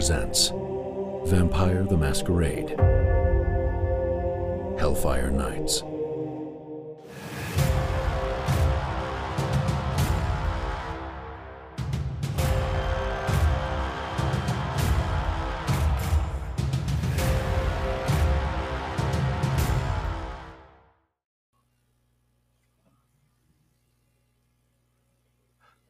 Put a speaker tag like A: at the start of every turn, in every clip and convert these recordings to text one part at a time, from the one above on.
A: presents Vampire the Masquerade Hellfire Nights.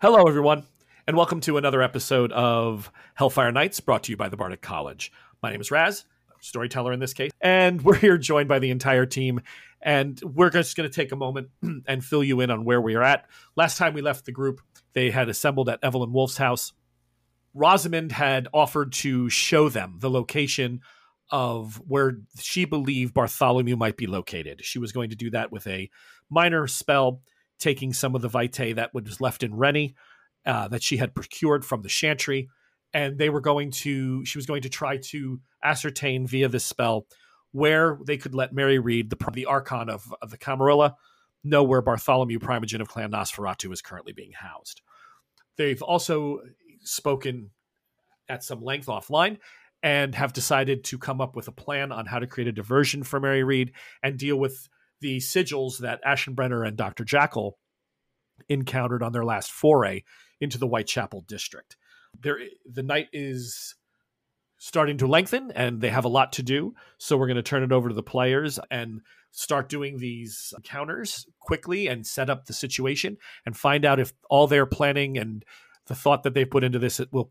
B: Hello, everyone, and welcome to another episode of Hellfire Nights brought to you by the Bardic College. My name is Raz, storyteller in this case, and we're here joined by the entire team. And we're just going to take a moment and fill you in on where we are at. Last time we left the group, they had assembled at Evelyn Wolf's house. Rosamond had offered to show them the location of where she believed Bartholomew might be located. She was going to do that with a minor spell taking some of the vitae that was left in Rennie uh, that she had procured from the Chantry, and they were going to. She was going to try to ascertain via this spell where they could let Mary Reed, the the Archon of, of the Camarilla, know where Bartholomew Primogen of Clan Nosferatu is currently being housed. They've also spoken at some length offline and have decided to come up with a plan on how to create a diversion for Mary Reed and deal with the sigils that Ashenbrenner and Dr. Jackal encountered on their last foray into the Whitechapel district. There, the night is starting to lengthen, and they have a lot to do. So we're going to turn it over to the players and start doing these encounters quickly and set up the situation and find out if all their planning and the thought that they've put into this it will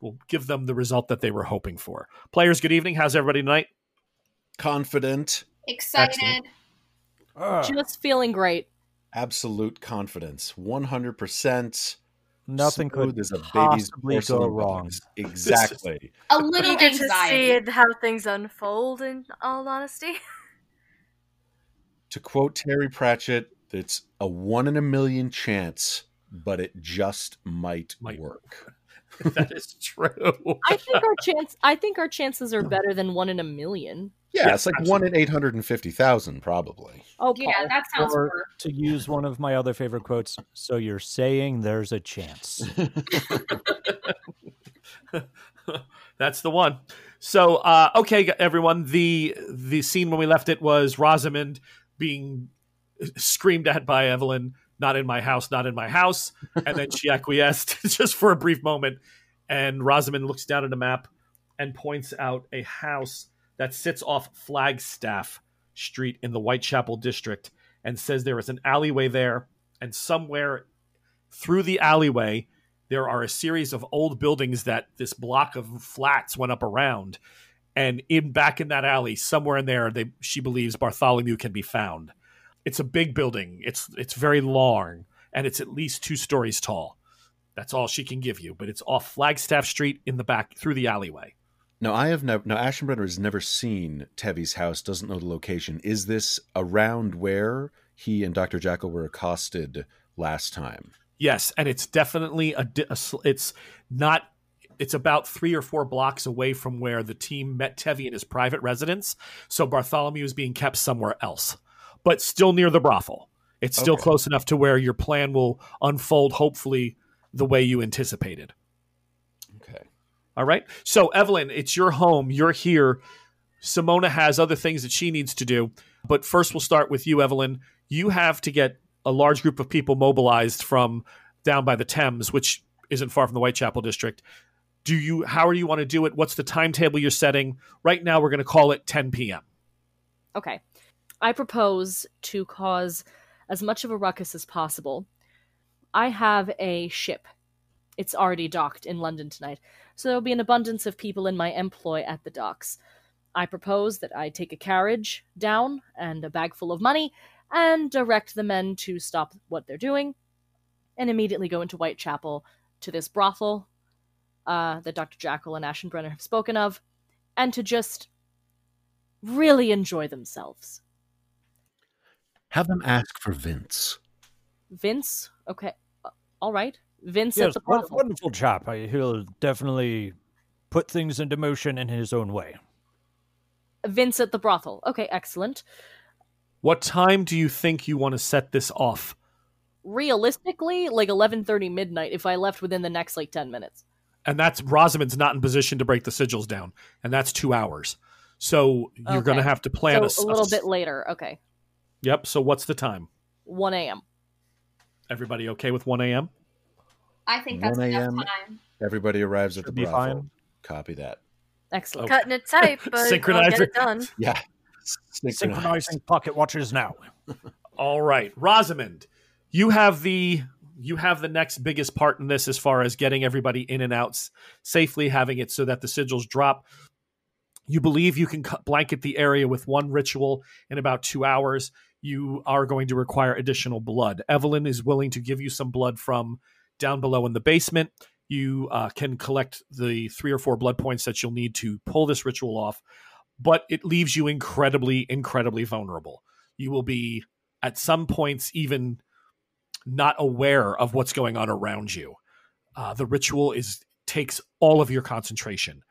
B: will give them the result that they were hoping for. Players, good evening. How's everybody tonight?
C: Confident,
D: Excited.
B: Excellent.
E: Ah,
F: Just feeling great.
C: absolute confidence, one hundred percent.
E: Nothing could
C: as a baby's
E: possibly go wrong.
C: Exactly.
D: A little
G: bit to see how things unfold. In all honesty,
C: to quote Terry Pratchett, it's a one in a million chance, but it just might,
B: Might.
C: work.
B: that is true.
F: I think our chance. I think our chances are better than one in a million.
C: Yeah,
B: Yeah,
C: it's like one in eight hundred and fifty thousand, probably.
F: Oh,
D: Yeah,
F: Paul.
D: that sounds
E: Or
D: worse.
E: to use one of my other favorite quotes, so you're saying there's a chance.
B: That's the one. So, uh, okay, everyone. The the scene when we left it was Rosamond being screamed at by Evelyn. Not in my house. Not in my house. And then she acquiesced just for a brief moment. And Rosamond looks down at a map and points out a house that sits off Flagstaff Street in the Whitechapel district, and says there is an alleyway there, and somewhere through the alleyway there are a series of old buildings that this block of flats went up around. And in back in that alley somewhere in there they she believes bartholomew can be found. It's a big building. It's it's very long and it's at least two stories tall. That's all she can give you but it's off flagstaff street in the back through the alleyway
C: No, I have never. No, Ashenbrenner has never seen Tevi's house. Doesn't know the location. Is this around where he and Doctor Jackal were accosted last time?
B: Yes, and it's definitely a, a it's not it's about 3 or 4 blocks away from where the team met Tevi in his private residence, so Bartholomew is being kept somewhere else, but still near the brothel. It's still
C: Okay.
B: close enough to where your plan will unfold hopefully the way you anticipated. All right? So Evelyn, it's your home, you're here. Simona has other things that she needs to do, but first we'll start with you Evelyn. You have to get a large group of people mobilized from down by the Thames, which isn't far from the Whitechapel district. Do you how do you want to do it? What's the timetable you're setting? Right now we're going to call it 10 p.m.
F: Okay. I propose to cause as much of a ruckus as possible. I have a ship. It's already docked in London tonight, so there'll be an abundance of people in my employ at the docks. I propose that I take a carriage down and a bag full of money and direct the men to stop what they're doing and immediately go into Whitechapel to this brothel uh, that Dr. Jackal and Ashenbrenner have spoken of and to just really enjoy themselves.
A: Have them ask for Vince.
F: Vince, okay, all right. Vince
E: yes,
F: at the
E: won-
F: brothel.
E: wonderful chap. He'll definitely put things into motion in his own way.
F: Vince at the brothel. Okay, excellent.
B: What time do you think you want to set this off?
F: Realistically, like eleven thirty midnight. If I left within the next like ten minutes.
B: and that's Rosamond's not in position to break the sigils down, and that's two hours. So you're going to have to plan
F: so
B: a,
F: a little bit later. Okay,
B: Yep. So what's the time?
F: 1 a.m.
B: Everybody okay with 1 a.m.?
D: I think that's
C: 1
D: enough
C: a.m..
D: time.
C: Everybody arrives at the
E: be
C: Bravo.
E: fine.
C: Copy that.
F: Excellent.
B: Okay.
G: Cutting it tight, but I'll get
B: it.
G: it done.
C: Yeah.
E: Synchronizing pocket watches now.
B: All right, Rosamond, you have the you have the next biggest part in this as far as getting everybody in and out safely, having it so that the sigils drop. You believe you can cut, blanket the area with one ritual in about two hours. You are going to require additional blood. Evelyn is willing to give you some blood from down below in the basement. You uh, can collect the three or four blood points that you'll need to pull this ritual off, but it leaves you incredibly, incredibly vulnerable. You will be at some points even not aware of what's going on around you. Uh, the ritual is takes all of your concentration.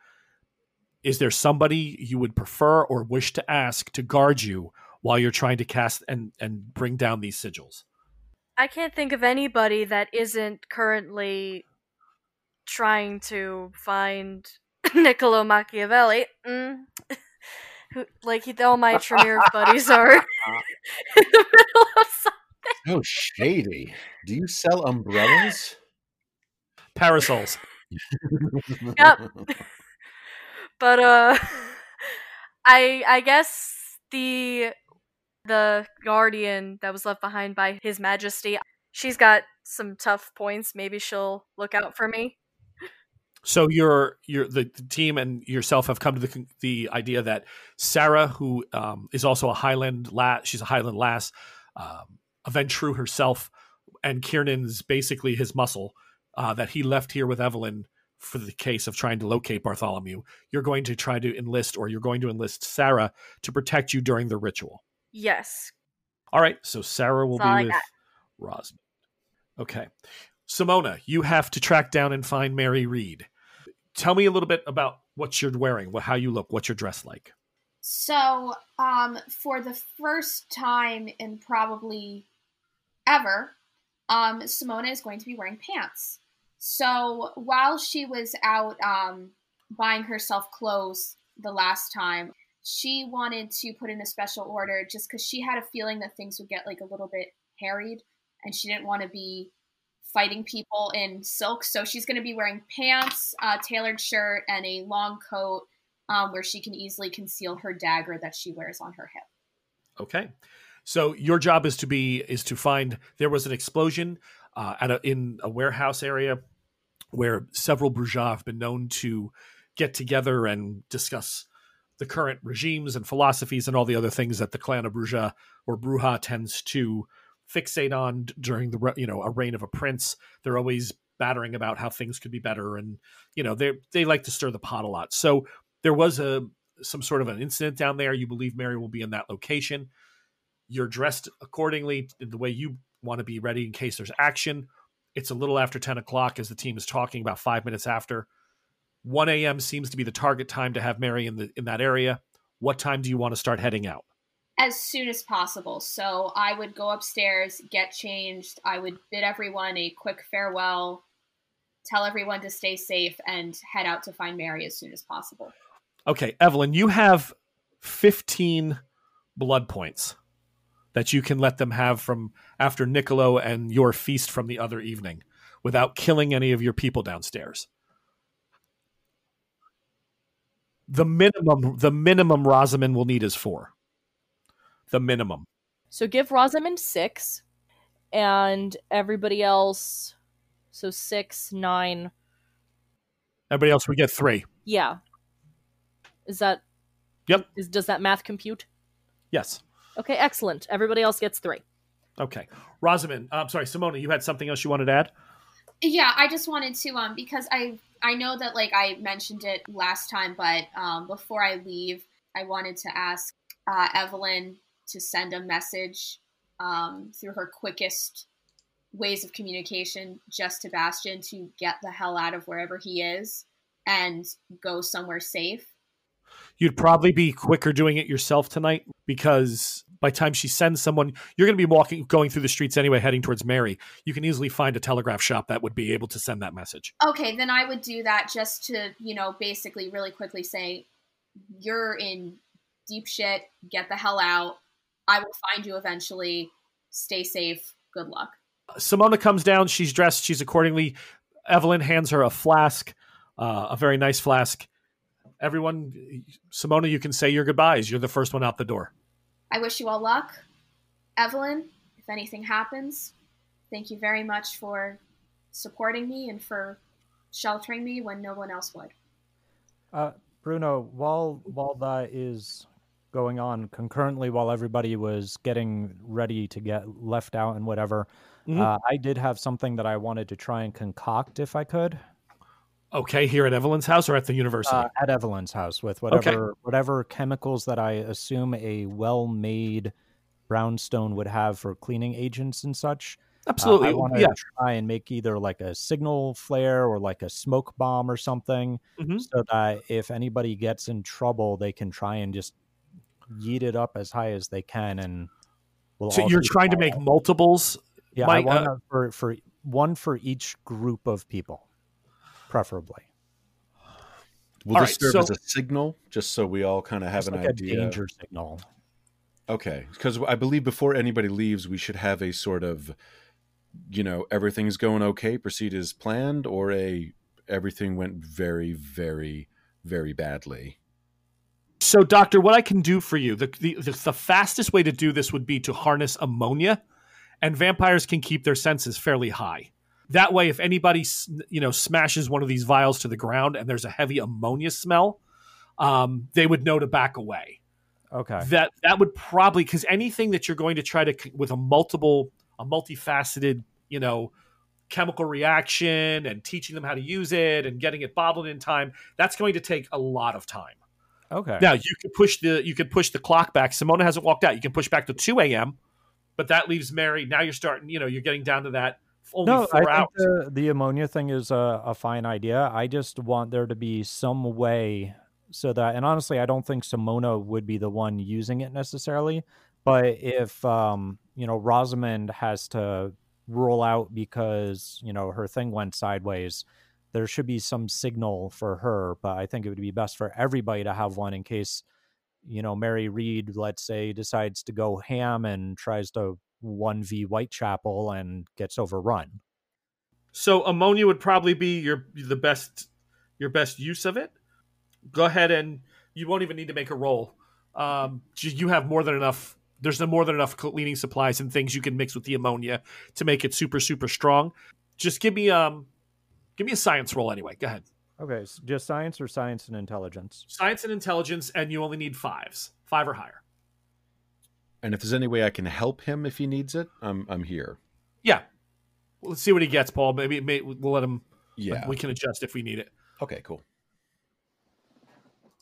B: Is there somebody you would prefer or wish to ask to guard you while you're trying to cast and and bring down these sigils?
G: I can't think of anybody that isn't currently trying to find Niccolo Machiavelli. Mm. Who, like he, all my Tremere buddies are in the middle of something.
C: Oh, shady. Do you sell umbrellas?
B: Parasols.
G: Yep. but uh, I I guess the the guardian that was left behind by His Majesty, she's got some tough points. Maybe she'll look out for me.
B: So your your the, the team and yourself have come to the the idea that Sarah, who um, is also a Highland lass, she's a Highland lass, um, a Ventrue herself, and Kiernan's basically his muscle uh, that he left here with Evelyn for the case of trying to locate Bartholomew. You're going to try to enlist, or you're going to enlist Sarah to protect you during the ritual.
G: Yes.
B: All right, so Sarah will
G: That's
B: be with
G: got.
B: Rosamond. Okay. Simona, you have to track down and find Mary Reed. Tell me a little bit about what you're wearing, how you look, what you're dressed like.
D: So, um, for the first time in probably ever, um, Simona is going to be wearing pants. So while she was out um, buying herself clothes the last time, she wanted to put in a special order just because she had a feeling that things would get like a little bit harried, and she didn't want to be fighting people in silk. So she's going to be wearing pants, a tailored shirt, and a long coat um, where she can easily conceal her dagger that she wears on her hip.
B: Okay. So your job is to be is to find there was an explosion uh, at a, in a warehouse area where several bourgeois have been known to get together and discuss the current regimes and philosophies and all the other things that the clan of Bruja or Bruja tends to fixate on during the you know a reign of a prince. They're always battering about how things could be better, and you know they they like to stir the pot a lot. So there was a some sort of an incident down there. You believe Mary will be in that location. You're dressed accordingly in the way you want to be ready in case there's action. It's a little after 10 o'clock as the team is talking, about five minutes after. 1 a.m. seems to be the target time to have Mary in the in that area. What time do you want to start heading out?
D: As soon as possible. So I would go upstairs, get changed. I would bid everyone a quick farewell, tell everyone to stay safe, and head out to find Mary as soon as possible.
B: Okay, Evelyn, you have 15 blood points that you can let them have from after Niccolo and your feast from the other evening without killing any of your people downstairs. The minimum the minimum Rosamond will need is 4. The minimum.
F: So give Rosamond six, and everybody else. So six, nine.
B: Everybody else we get 3.
F: Yeah. Is that?
B: Yep.
F: Is does that math compute?
B: Yes.
F: Okay, excellent. Everybody else gets three.
B: Okay. Rosamond, I'm sorry, Simona, you had something else you wanted to add?
D: Yeah, I just wanted to um because I I know that like I mentioned it last time, but um before I leave, I wanted to ask uh, Evelyn to send a message um through her quickest ways of communication just to Bastion to get the hell out of wherever he is and go somewhere safe.
B: You'd probably be quicker doing it yourself tonight because by the time she sends someone, you're going to be walking, going through the streets anyway, heading towards Mary. You can easily find a telegraph shop that would be able to send that message.
D: Okay, then I would do that just to, you know, basically really quickly say, you're in deep shit. Get the hell out. I will find you eventually. Stay safe. Good luck.
B: Simona comes down. She's dressed. She's accordingly. Evelyn hands her a flask, uh, a very nice flask. Everyone, Simona, you can say your goodbyes. You're the first one out the door.
D: I wish you all luck. Evelyn, if anything happens, thank you very much for supporting me and for sheltering me when no one else would.
E: Uh, Bruno, while while that is going on concurrently, while everybody was getting ready to get left out and whatever,
B: Mhm.
E: uh, I did have something that I wanted to try and concoct if I could.
B: Okay, here at Evelyn's house or at the university?
E: uh, at Evelyn's house with whatever whatever chemicals that I assume a well-made brownstone would have for cleaning agents and such. Uh,
B: Absolutely.
E: I want to
B: yeah.
E: try and make either like a signal flare or like a smoke bomb or something,
B: Mhm.
E: so that if anybody gets in trouble, they can try and just yeet it up as high as they can, and we'll
B: So you're trying to make multiples.
E: yeah, I want
B: uh,
E: for for one for each group of people, preferably.
C: Will
B: All
C: this
B: right,
C: serve
B: so-
C: as a signal, just so we all kind of have an
E: like
C: idea?
E: a danger signal.
C: Okay, because I believe before anybody leaves, we should have a sort of, you know, everything's going okay, proceed as planned, or a everything went very, very, very badly.
B: So, doctor, what I can do for you, the, the the the fastest way to do this would be to harness ammonia, and vampires can keep their senses fairly high. That way, if anybody you know smashes one of these vials to the ground and there's a heavy ammonia smell, um, they would know to back away.
E: Okay.
B: That that would probably because anything that you're going to try to with a multiple a multifaceted you know chemical reaction and teaching them how to use it and getting it bottled in time that's going to take a lot of time.
E: Okay.
B: Now you could push the you could push the clock back. Simona hasn't walked out. You can push back to two a.m., but that leaves Mary. Now you're starting. You know, you're getting down to that only
E: no, I
B: four
E: think
B: hours.
E: the, the ammonia thing is a, a fine idea. I just want there to be some way so that, and honestly, I don't think Simona would be the one using it necessarily. But if um, you know Rosamond has to rule out because you know her thing went sideways, there should be some signal for her. But I think it would be best for everybody to have one in case you know Mary Reed, let's say, decides to go ham and tries to one v Whitechapel and gets overrun.
B: So ammonia would probably be your the best your best use of it. Go ahead and you won't even need to make a roll. Um, you have more than enough. There's more than enough cleaning supplies and things you can mix with the ammonia to make it super super strong. Just give me um, give me a science roll anyway. Go ahead.
E: Okay, s- just science or science and intelligence?
B: Science and intelligence, and you only need fives, five or higher.
C: And if there's any way I can help him if he needs it, I'm I'm here.
B: Yeah. Let's see what he gets, Paul. Maybe, maybe we'll let him.
C: Yeah.
B: We can adjust if we need it.
C: Okay. Cool.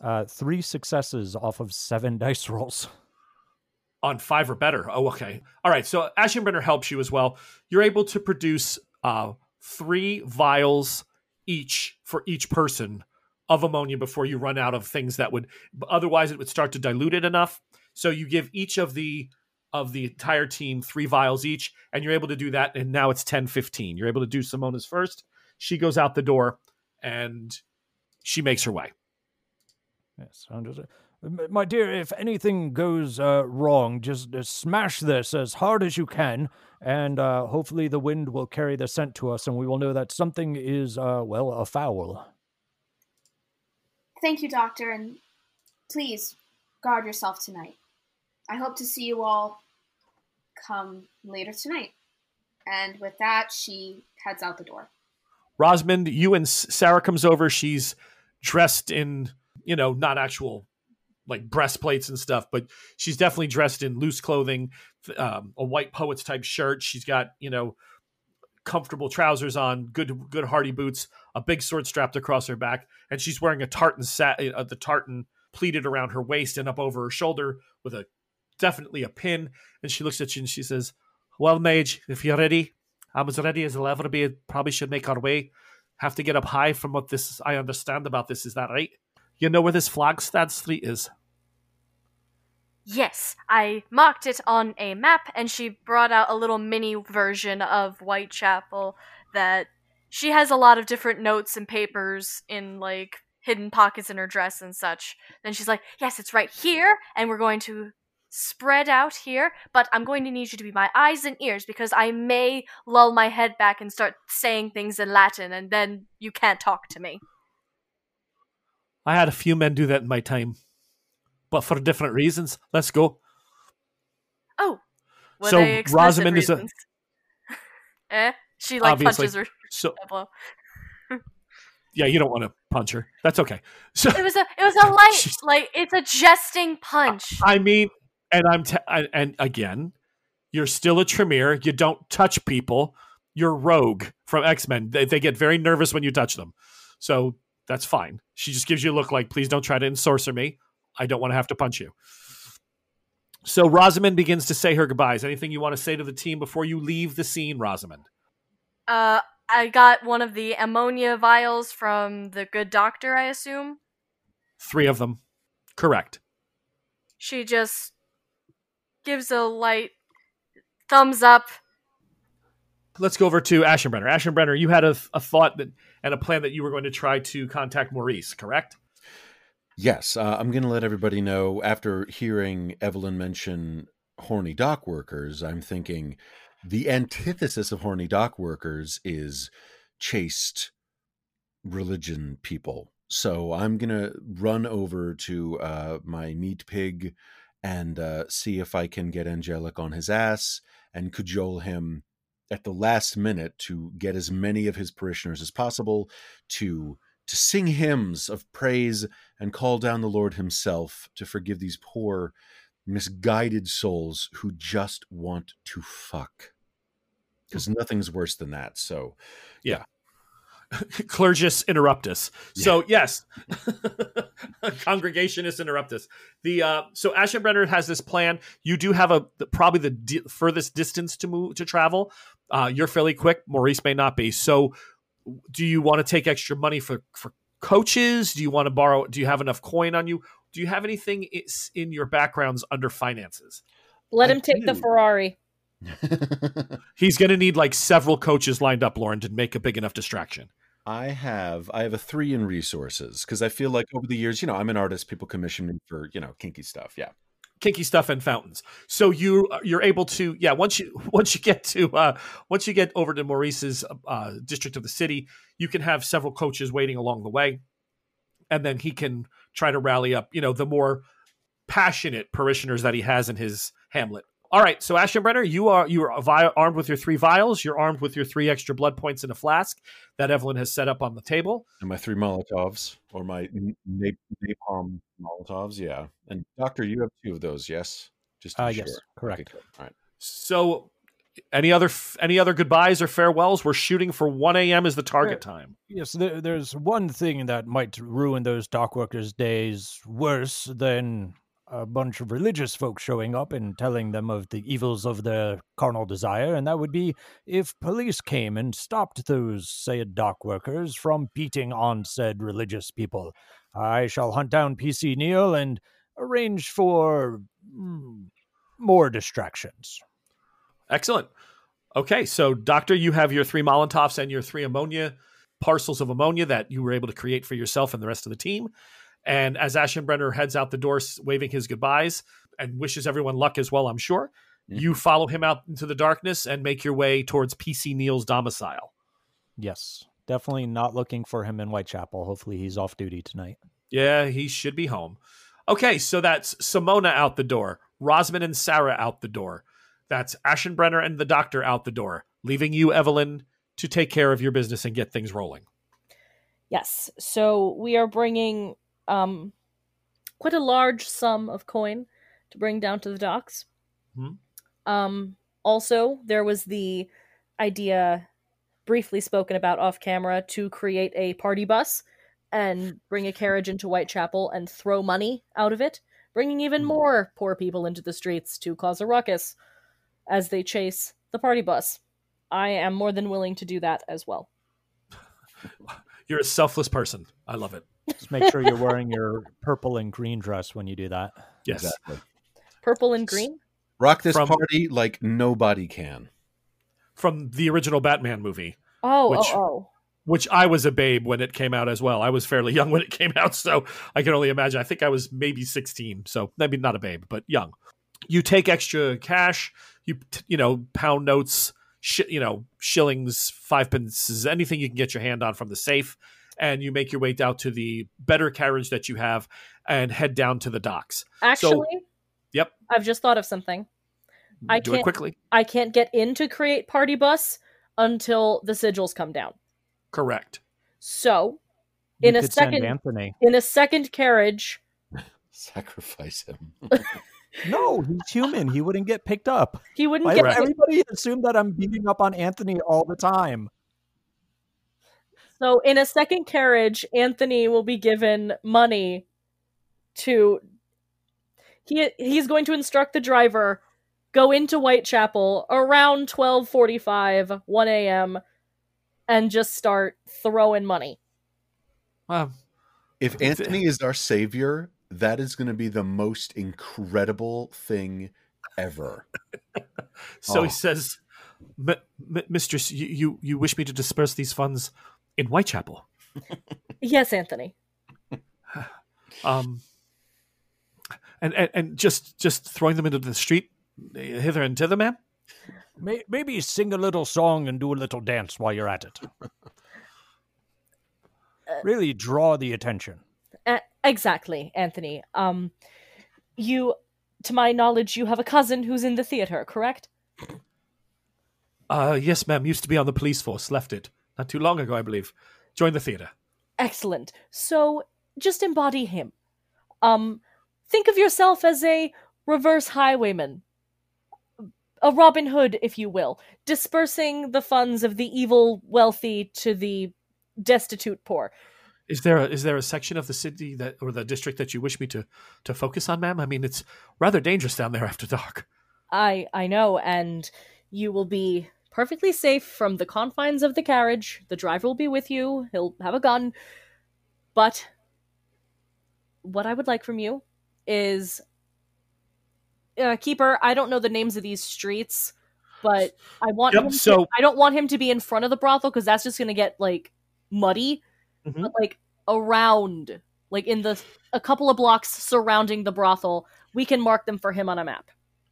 E: Uh, three successes off of seven dice rolls.
B: on five or better. Oh, okay. All right. So Ashenbrenner helps you as well. You're able to produce uh, three vials each for each person of ammonia before you run out of things that would otherwise it would start to dilute it enough. So you give each of the of the entire team three vials each, and you're able to do that. And now it's 10 15. You're able to do Simona's first. She goes out the door and she makes her way.
E: Yes, my dear. If anything goes uh, wrong, just uh, smash this as hard as you can, and uh, hopefully the wind will carry the scent to us, and we will know that something is uh, well afoul.
D: Thank you, Doctor, and please guard yourself tonight. I hope to see you all come later tonight. And with that, she heads out the door.
B: Rosamond, you and Sarah comes over. She's dressed in, you know, not actual like breastplates and stuff, but she's definitely dressed in loose clothing, um, a white poet's type shirt. She's got, you know, comfortable trousers on, good good hardy boots, a big sword strapped across her back, and she's wearing a tartan sat uh, the tartan pleated around her waist and up over her shoulder with a definitely a pin. And she looks at you and she says, "Well, mage, if you're ready, I'm as ready as I'll ever be. Probably should make our way. Have to get up high from what this I understand about this. Is that right? You know where this Flagstaff Street is?
G: Yes, I marked it on a map, and she brought out a little mini version of Whitechapel that she has a lot of different notes and papers in like hidden pockets in her dress and such. Then she's like, Yes, it's right here, and we're going to spread out here, but I'm going to need you to be my eyes and ears because I may lull my head back and start saying things in Latin, and then you can't talk to me.
B: I had a few men do that in my time, but for different reasons. Let's go.
G: Oh,
B: So,
G: explicit
B: is a-
G: eh? She like
B: Obviously.
G: punches her
B: So yeah, you don't want to punch her. That's okay. So
G: It was a it was a light like it's a jesting punch.
B: I mean, and I'm t- I- and again, you're still a Tremere. You don't touch people. You're Rogue from X Men. They, they get very nervous when you touch them, so that's fine. She just gives you a look like, please don't try to ensorcer me. I don't want to have to punch you. So Rosamond begins to say her goodbyes. Anything you want to say to the team before you leave the scene, Rosamond?
G: Uh I got one of the ammonia vials from the good doctor, I assume.
B: Three of them, correct.
G: She just gives a light thumbs up.
B: Let's go over to Ashenbrenner. Ashenbrenner, you had a, a thought that and a plan that you were going to try to contact Maurice, correct?
C: Yes, uh, I'm going to let everybody know after hearing Evelyn mention horny dock workers, I'm thinking the antithesis of horny dock workers is chaste religion people. So I'm going to run over to uh, my meat pig and uh, see if I can get Angelic on his ass and cajole him at the last minute to get as many of his parishioners as possible to to sing hymns of praise and call down the Lord Himself to forgive these poor, misguided souls who just want to fuck. Because nothing's worse than that. So, yeah.
B: Clergus interruptus. So yes, congregationist interruptus. The uh, so Ashenbrenner has this plan. You do have a the, probably the di- furthest distance to move to travel. Uh, you're fairly quick. Maurice may not be. So, do you want to take extra money for for coaches? Do you want to borrow? Do you have enough coin on you? Do you have anything in your backgrounds under finances?
F: Let
C: I
F: him take the. Ferrari.
B: He's going to need like several coaches lined up, Lauren, to make a big enough distraction.
C: I have I have a three in resources because I feel like over the years, you know, I'm an artist. People commission me for you know kinky stuff. Yeah,
B: kinky stuff and fountains. So you you're able to yeah once you once you get to uh, once you get over to Maurice's uh, district of the city, you can have several coaches waiting along the way, and then he can try to rally up you know the more passionate parishioners that he has in his hamlet. All right, so Ashenbrenner, you are you are vi- armed with your three vials. You're armed with your three extra blood points in a flask that Evelyn has set up on the table.
C: and my three Molotovs or my nap- napalm Molotovs. Yeah, and Doctor, you have two of those. Yes, just to
E: Uh,
C: be
E: yes,
C: sure.
E: correct.
C: Okay. All right.
B: So, any other any other goodbyes or farewells? We're shooting for one a.m. is the target time.
E: Yes, there, there's one thing that might ruin those dock workers' days worse than a bunch of religious folks showing up and telling them of the evils of their carnal desire, and that would be if police came and stopped those said dock workers from beating on said religious people. I shall hunt down PC Neil and arrange for mm, more distractions.
B: Excellent. Okay, so Doctor, you have your three Molotovs and your three ammonia parcels of ammonia that you were able to create for yourself and the rest of the team. And as Ashenbrenner heads out the door, waving his goodbyes and wishes everyone luck as well, I'm sure.
C: Mhm.
B: You follow him out into the darkness and make your way towards PC Neil's domicile.
E: Yes, definitely not looking for him in Whitechapel. Hopefully, he's off duty tonight.
B: Yeah, he should be home. Okay, so that's Simona out the door, Rosamond and Sarah out the door. That's Ashenbrenner and the doctor out the door, leaving you, Evelyn, to take care of your business and get things rolling.
F: Yes. So we are bringing um quite a large sum of coin to bring down to the docks.
B: Hmm.
F: Um also there was the idea briefly spoken about off camera to create a party bus and bring a carriage into Whitechapel and throw money out of it, bringing even
B: Hmm.
F: more poor people into the streets to cause a ruckus as they chase the party bus. I am more than willing to do that as well.
B: You're a selfless person. I love it.
E: Just make sure you're wearing your purple and green dress when you do that.
B: Yes.
C: Exactly.
F: Purple and green?
C: Rock this
B: From-
C: party like nobody can.
B: from the original Batman movie,
F: Oh, oh
B: Which-
F: oh, oh.
B: which I was a babe when it came out as well. I was fairly young when it came out, so I can only imagine. I think I was maybe 16, so maybe not a babe, but young. You take extra cash, you you know, pound notes, sh- you know, shillings, five pences, anything you can get your hand on from the safe, and you make your way down to the better carriage that you have and head down to the docks.
F: Actually,
B: Yep,
F: I've just thought of something. I
B: do
F: can't-
B: quickly.
F: I can't get in to create party bus until the sigils come down.
B: Correct.
F: So,
E: You
F: In a second-
E: Anthony.
F: in a second carriage,
C: Sacrifice him.
E: No, he's human. He wouldn't get picked up.
F: he wouldn't
E: Why
F: get
E: does everybody assume that I'm beating up on Anthony all the time?
F: So in a second carriage, Anthony will be given money to he he's going to instruct the driver go into Whitechapel around 12:45 1 a.m. and just start throwing money.
B: Well,
C: If Anthony is our savior, that is going to be the most incredible thing ever.
B: So
C: Oh.
B: he says, "M- M- "Mistress, you, you you wish me to disperse these funds in Whitechapel?
F: Yes, Anthony.
B: Um, and, and and just just throwing them into the street, uh, hither and thither, ma'am.
E: May- Maybe sing a little song and do a little dance while you're at it. Really draw the attention.
F: Exactly, Anthony. Um you to my knowledge you have a cousin who's in the theater, correct?
B: Uh, yes, ma'am. Used to be on the police force. Left it not too long ago, I believe. Joined the theater.
F: Excellent. So just embody him. Um, think of yourself as a reverse highwayman, a Robin Hood, if you will, dispersing the funds of the evil wealthy to the destitute poor.
B: Is there a, is there a section of the city that or the district that you wish me to to focus on, ma'am? I mean, it's rather dangerous down there after dark.
F: I I know, and you will be perfectly safe from the confines of the carriage. The driver will be with you. He'll have a gun. But what I would like from you is uh, keeper. I don't know the names of these streets, but I want
B: Yep,
F: him.
B: so-
F: to, I don't want him to be in front of the brothel because that's just going to get like muddy.
B: Mhm.
F: But like around, like in the a couple of blocks surrounding the brothel, we can mark them for him on a map.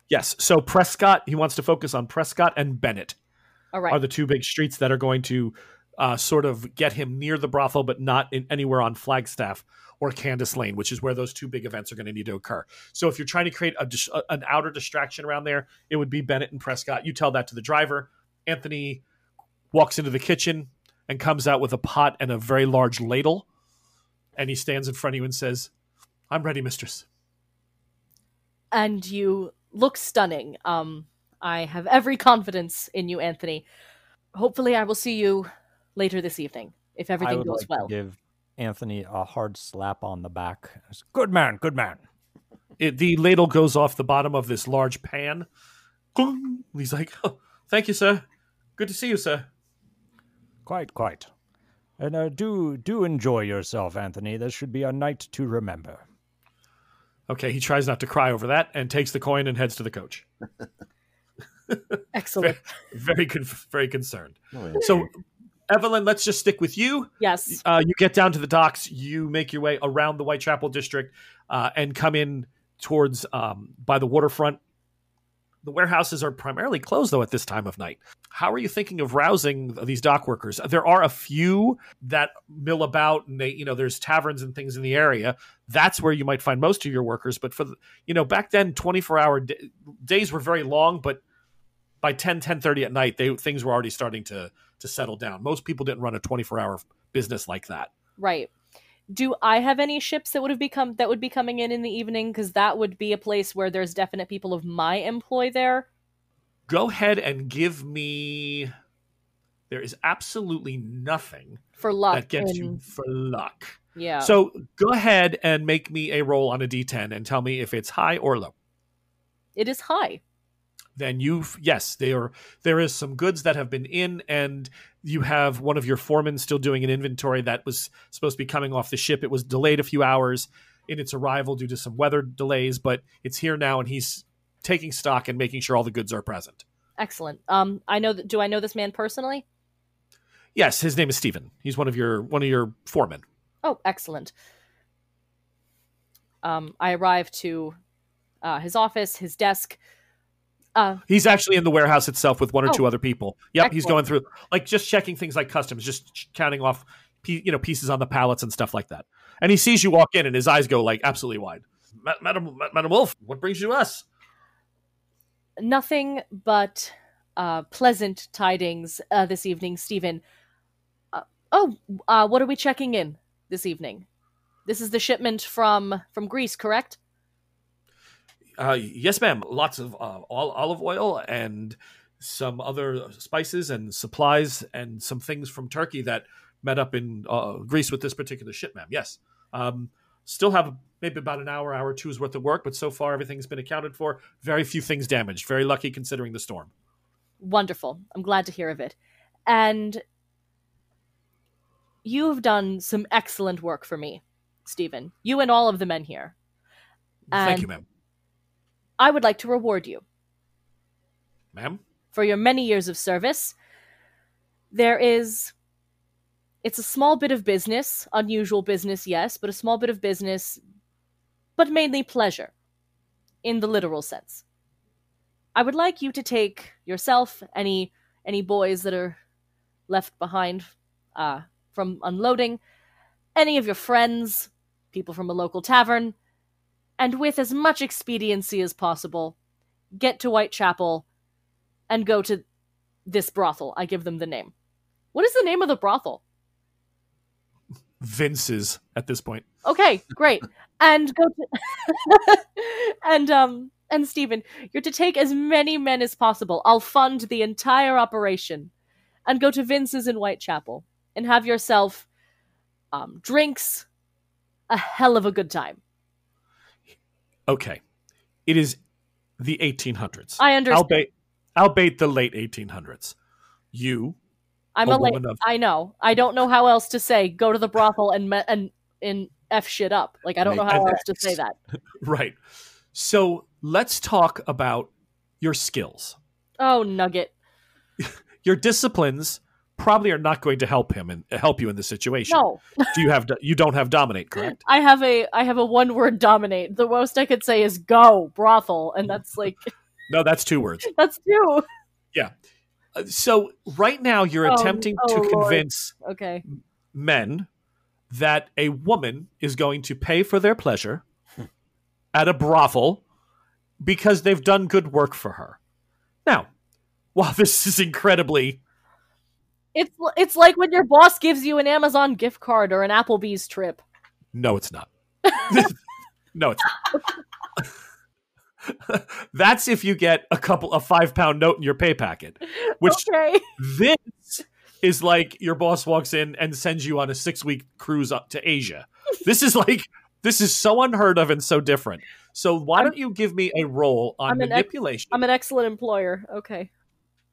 B: Yes. So Prescott, he wants to focus on Prescott and Bennett.
F: All right.
B: are the two big streets that are going to uh, sort of get him near the brothel, but not in anywhere on Flagstaff or Candace Lane, which is where those two big events are going to need to occur. So if you're trying to create a, a- an outer distraction around there, it would be Bennett and Prescott. You tell that to the driver. Anthony walks into the kitchen and comes out with a pot and a very large ladle, and he stands in front of you and says, "I'm ready, mistress."
F: and you look stunning. Um, I have every confidence in you, Anthony. Hopefully, I will see you later this evening if
E: I
F: everything
E: would
F: goes
E: like
F: well.
E: to give Anthony a hard slap on the back. Good man, good man.
B: it, the ladle goes off the bottom of this large pan. He's like, oh, "Thank you, sir. Good to see you, sir."
E: Quite, quite. And uh, do do enjoy yourself, Anthony. This should be a night to remember.
B: Okay, he tries not to cry over that and takes the coin and heads to the coach.
F: Excellent.
B: Very, con- very concerned.
C: Oh,
B: So, Evelyn, let's just stick with you.
F: Yes.
B: Uh, you get down to the docks. You make your way around the Whitechapel district uh, and come in towards um, by the waterfront. The warehouses are primarily closed though at this time of night. How are you thinking of rousing these dock workers? There are a few that mill about, and they, you know, there's taverns and things in the area. That's where you might find most of your workers. But for the, you know, back then, 24 hour d- days were very long, but by 10, 10 at night, they things were already starting to to settle down. Most people didn't run a 24 hour business like that.
F: Right. Do I have any ships that would have become that would be coming in in the evening? Because that would be a place where there's definite people of my employ there.
B: Go ahead and give me. There is absolutely nothing
F: For luck.
B: that gets
F: in-
B: you for luck.
F: Yeah.
B: So go ahead and make me a roll on a d10 and tell me if it's high or low.
F: it is high.
B: Then you've yes, there there is some goods that have been in, and you have one of your foremen still doing an inventory that was supposed to be coming off the ship. It was delayed a few hours. in its arrival due to some weather delays, but it's here now, and he's taking stock and making sure all the goods are present.
F: Excellent. Um, I know. That, do I know this man personally?
B: Yes, his name is Stephen. He's one of your one of your foremen.
F: Oh, excellent. Um, I arrive to uh, his office, his desk. Uh,
B: He's actually in the warehouse itself with one or
F: Oh.
B: two other people. Yep, he's going through like just checking things like customs, just counting off, you know, pieces on the pallets and stuff like that. And he sees you walk in, and his eyes go like absolutely wide. Madam, Madam Wolf, what brings you to us?
F: nothing but uh, pleasant tidings uh, this evening, Stephen. Uh, oh, uh, what are we checking in this evening? This is the shipment from from Greece, correct?
B: Uh, yes, ma'am. Lots of uh, olive oil and some other spices and supplies and some things from Turkey that met up in uh, Greece with this particular ship, ma'am. Yes. Um, still have maybe about an hour, hour or two's worth of work, but so far everything's been accounted for. Very few things damaged. Very lucky considering the storm.
F: Wonderful. I'm glad to hear of it. And you have done some excellent work for me, Stephen. You and all of the men here.
B: Thank you, ma'am.
F: I would like to reward you.
B: Ma'am?
F: for your many years of service. There is. It's a small bit of business, unusual business, yes, but a small bit of business, but mainly pleasure, in the literal sense. I would like you to take yourself, any any boys that are left behind uh, from unloading, any of your friends, people from a local tavern, and with as much expediency as possible, get to Whitechapel and go to this brothel. I give them the name. What is the name of the brothel?
B: Vince's at this point.
F: Okay, great. and go to and um and Stephen, you're to take as many men as possible. I'll fund the entire operation. And go to Vince's in Whitechapel and have yourself um drinks, a hell of a good time.
B: Okay. It is the 1800s.
F: I understand.
B: Albeit, albeit the late 1800s. You
F: I'm
B: a
F: a, la-
B: woman of-
F: I know. I don't know how else to say go to the brothel and me- and and f shit up. Like I don't know how else to say that.
B: Right. So let's talk about your skills.
F: Oh, Nugget.
B: Your disciplines probably are not going to help him and help you in this situation.
F: No.
B: Do you have you don't have dominate, correct?
F: I have a I have a one word dominate. The most I could say is go brothel, and that's like
B: No, that's two words.
F: that's two. Yeah.
B: Uh, so right now you're
F: Oh,
B: attempting
F: oh,
B: to
F: Lord.
B: convince
F: Okay.
B: men that a woman is going to pay for their pleasure hmm. at a brothel because they've done good work for her. Now, while this is incredibly
F: It's it's like when your boss gives you an Amazon gift card or an Applebee's trip.
B: No, it's not. no, it's not. That's if you get a couple a five pound note in your pay packet. Which
F: Okay.
B: this is like your boss walks in and sends you on a six week cruise up to Asia. This is like this is so unheard of and so different. So why don't you give me a role on
F: I'm an ex-
B: manipulation?
F: I'm an excellent employer. Okay.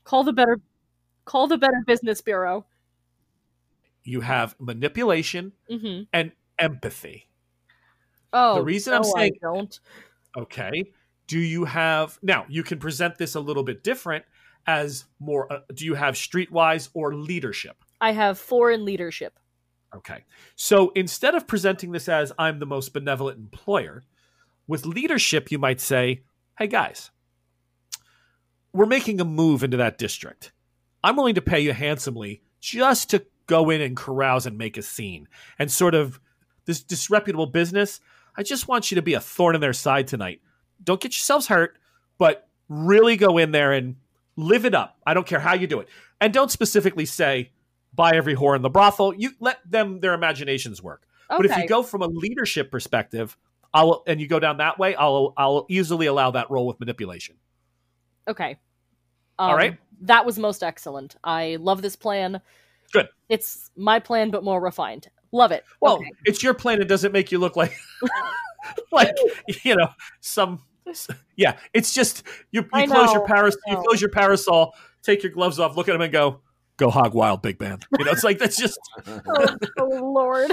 F: Call the better call the better business bureau.
B: you have manipulation
F: Mm-hmm.
B: and empathy.
F: Oh,
B: The reason I'm
F: no, I
B: saying-
F: don't.
B: Okay. Do you have now? You can present this a little bit different as more. Uh, do you have streetwise or leadership?
F: I have foreign leadership.
B: Okay. So instead of presenting this as I'm the most benevolent employer, with leadership, you might say, hey guys, we're making a move into that district. I'm willing to pay you handsomely just to go in and carouse and make a scene and sort of this disreputable business. I just want you to be a thorn in their side tonight. Don't get yourselves hurt, but really go in there and live it up. I don't care how you do it. And don't specifically say, buy every whore in the brothel. You let them their imaginations work.
F: Okay.
B: But if you go from a leadership perspective, I'll and you go down that way, I'll I'll easily allow that role with manipulation.
F: Okay.
B: All
F: Um,
B: right.
F: That was most excellent. I love this plan.
B: Good.
F: It's my plan, but more refined. Love it.
B: Well,
F: Okay.
B: it's your plan. It doesn't make you look like like you know some. Yeah, it's just you. You
F: I
B: close your
F: know,
B: paras.
F: I
B: You close your parasol. Take your gloves off. Look at them and go. go hog wild, big man. You know, it's like that's just
F: oh, oh Lord.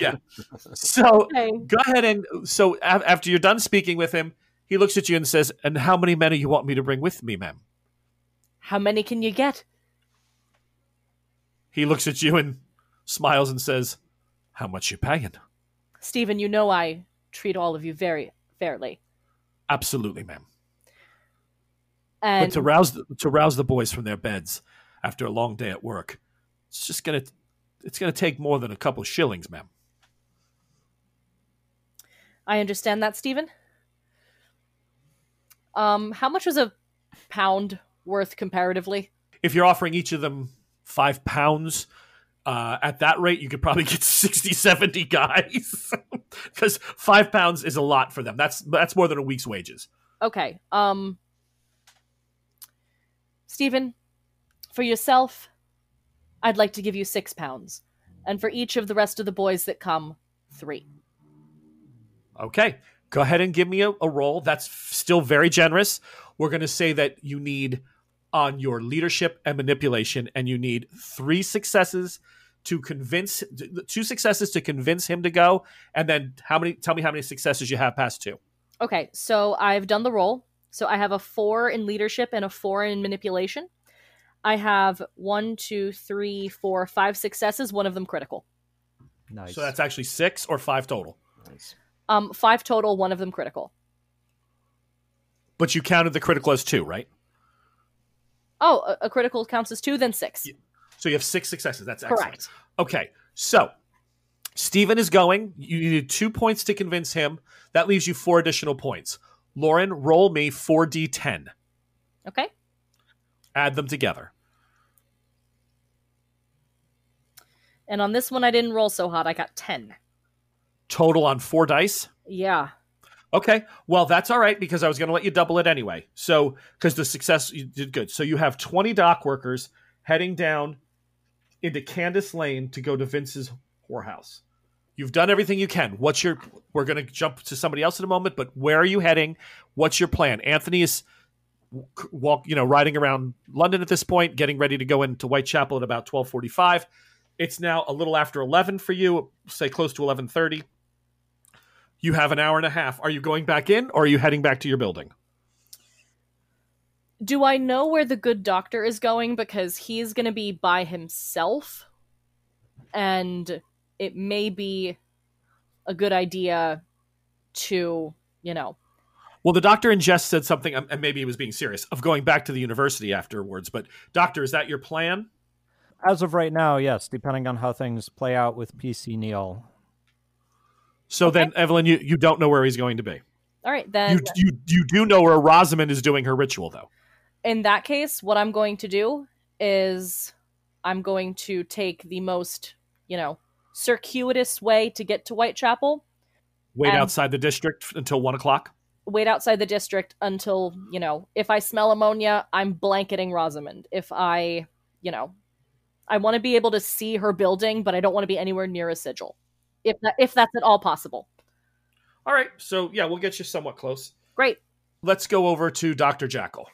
F: Yeah.
B: So.
F: Okay.
B: Go ahead and so a- after you're done speaking with him, he looks at you and says, "And how many men do you want me to bring with me, ma'am?"
F: How many can you get?
B: He looks at you and smiles and says, "How much you paying?"
F: Stephen, you know I treat all of you very fairly.
B: Absolutely, ma'am.
F: And
B: but to rouse the, to rouse the boys from their beds after a long day at work, it's just gonna it's gonna take more than a couple shillings, ma'am.
F: I understand that, Stephen. Um, how much was a pound worth comparatively?
B: If you're offering each of them five pounds, uh, at that rate, you could probably get 60, 70 guys. Because five pounds is a lot for them. That's that's more than a week's wages.
F: Okay. Um Stephen, for yourself, I'd like to give you six pounds. And for each of the rest of the boys that come, three.
B: Okay. Go ahead and give me a, a roll. That's still very generous. We're going to say that you need on your leadership and manipulation, and you need three successes to convince, two successes to convince him to go, and then how many? Tell me how many successes you have past two.
F: Okay, so I've done the roll. So I have a four in leadership and a four in manipulation. I have one, two, three, four, five successes, one of them critical.
E: Nice.
B: So that's actually six or five total.
C: Nice.
F: Um, five total, one of them critical.
B: But you counted the critical as two, right?
F: Oh, a, a critical counts as two, then six.
B: Yeah. So you have six successes. That's excellent.
F: Correct.
B: Okay, so Stephen is going. You needed two points to convince him. That leaves you four additional points. Lauren, roll me 4d10.
F: Okay.
B: Add them together.
F: And on this one, I didn't roll so hot. I got 10.
B: Total on four dice.
F: Yeah.
B: Okay, well, that's all right because I was going to let you double it anyway. So, because the success, you did good. So, you have 20 dock workers heading down into Candace Lane to go to Vince's whorehouse. You've done everything you can. What's your, we're going to jump to somebody else in a moment, but where are you heading? What's your plan? Anthony is walk, you know, riding around London at this point, getting ready to go into Whitechapel at about 1245. It's now a little after 11 for you, say close to 1130 you have an hour and a half. Are you going back in or are you heading back to your building?
F: Do I know where the good doctor is going? Because he's going to be by himself. And it may be a good idea to, you know.
B: Well, the doctor in jest said something, um, and maybe he was being serious, of going back to the university afterwards. But, doctor, is that your plan?
E: As of right now, yes, depending on how things play out with PC Neil.
B: So then, Evelyn, you, you don't know where he's going to be.
F: All right, then.
B: You, you, you do know where Rosamond is doing her ritual, though.
F: In that case, what I'm going to do is I'm going to take the most, you know, circuitous way to get to Whitechapel.
B: Wait outside the district until one o'clock.
F: Wait outside the district until, you know, if I smell ammonia, I'm blanketing Rosamond. If I, you know, I want to be able to see her building, but I don't want to be anywhere near a sigil. If that if that's at all possible.
B: All right. So, yeah, we'll get you somewhat close.
F: Great.
B: let's go over to Dr. Jackal.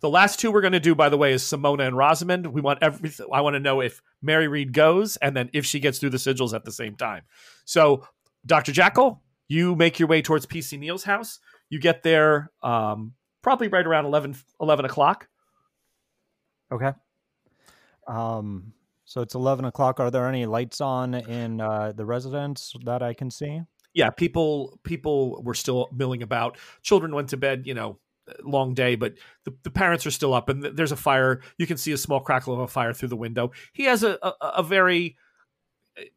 B: The last two we're going to do, by the way, is Simona and Rosamond. We want everything. I want to know if Mary Reed goes and then if she gets through the sigils at the same time. So, Dr. Jackal, you make your way towards PC Neal's house. You get there um, probably right around 11, 11 o'clock.
E: Okay. Um. So it's eleven o'clock. Are there any lights on in uh, the residence that I can see?
B: Yeah, people people were still milling about. Children went to bed, you know, long day, but the, the parents are still up and th- there's a fire. You can see a small crackle of a fire through the window. He has a, a, a very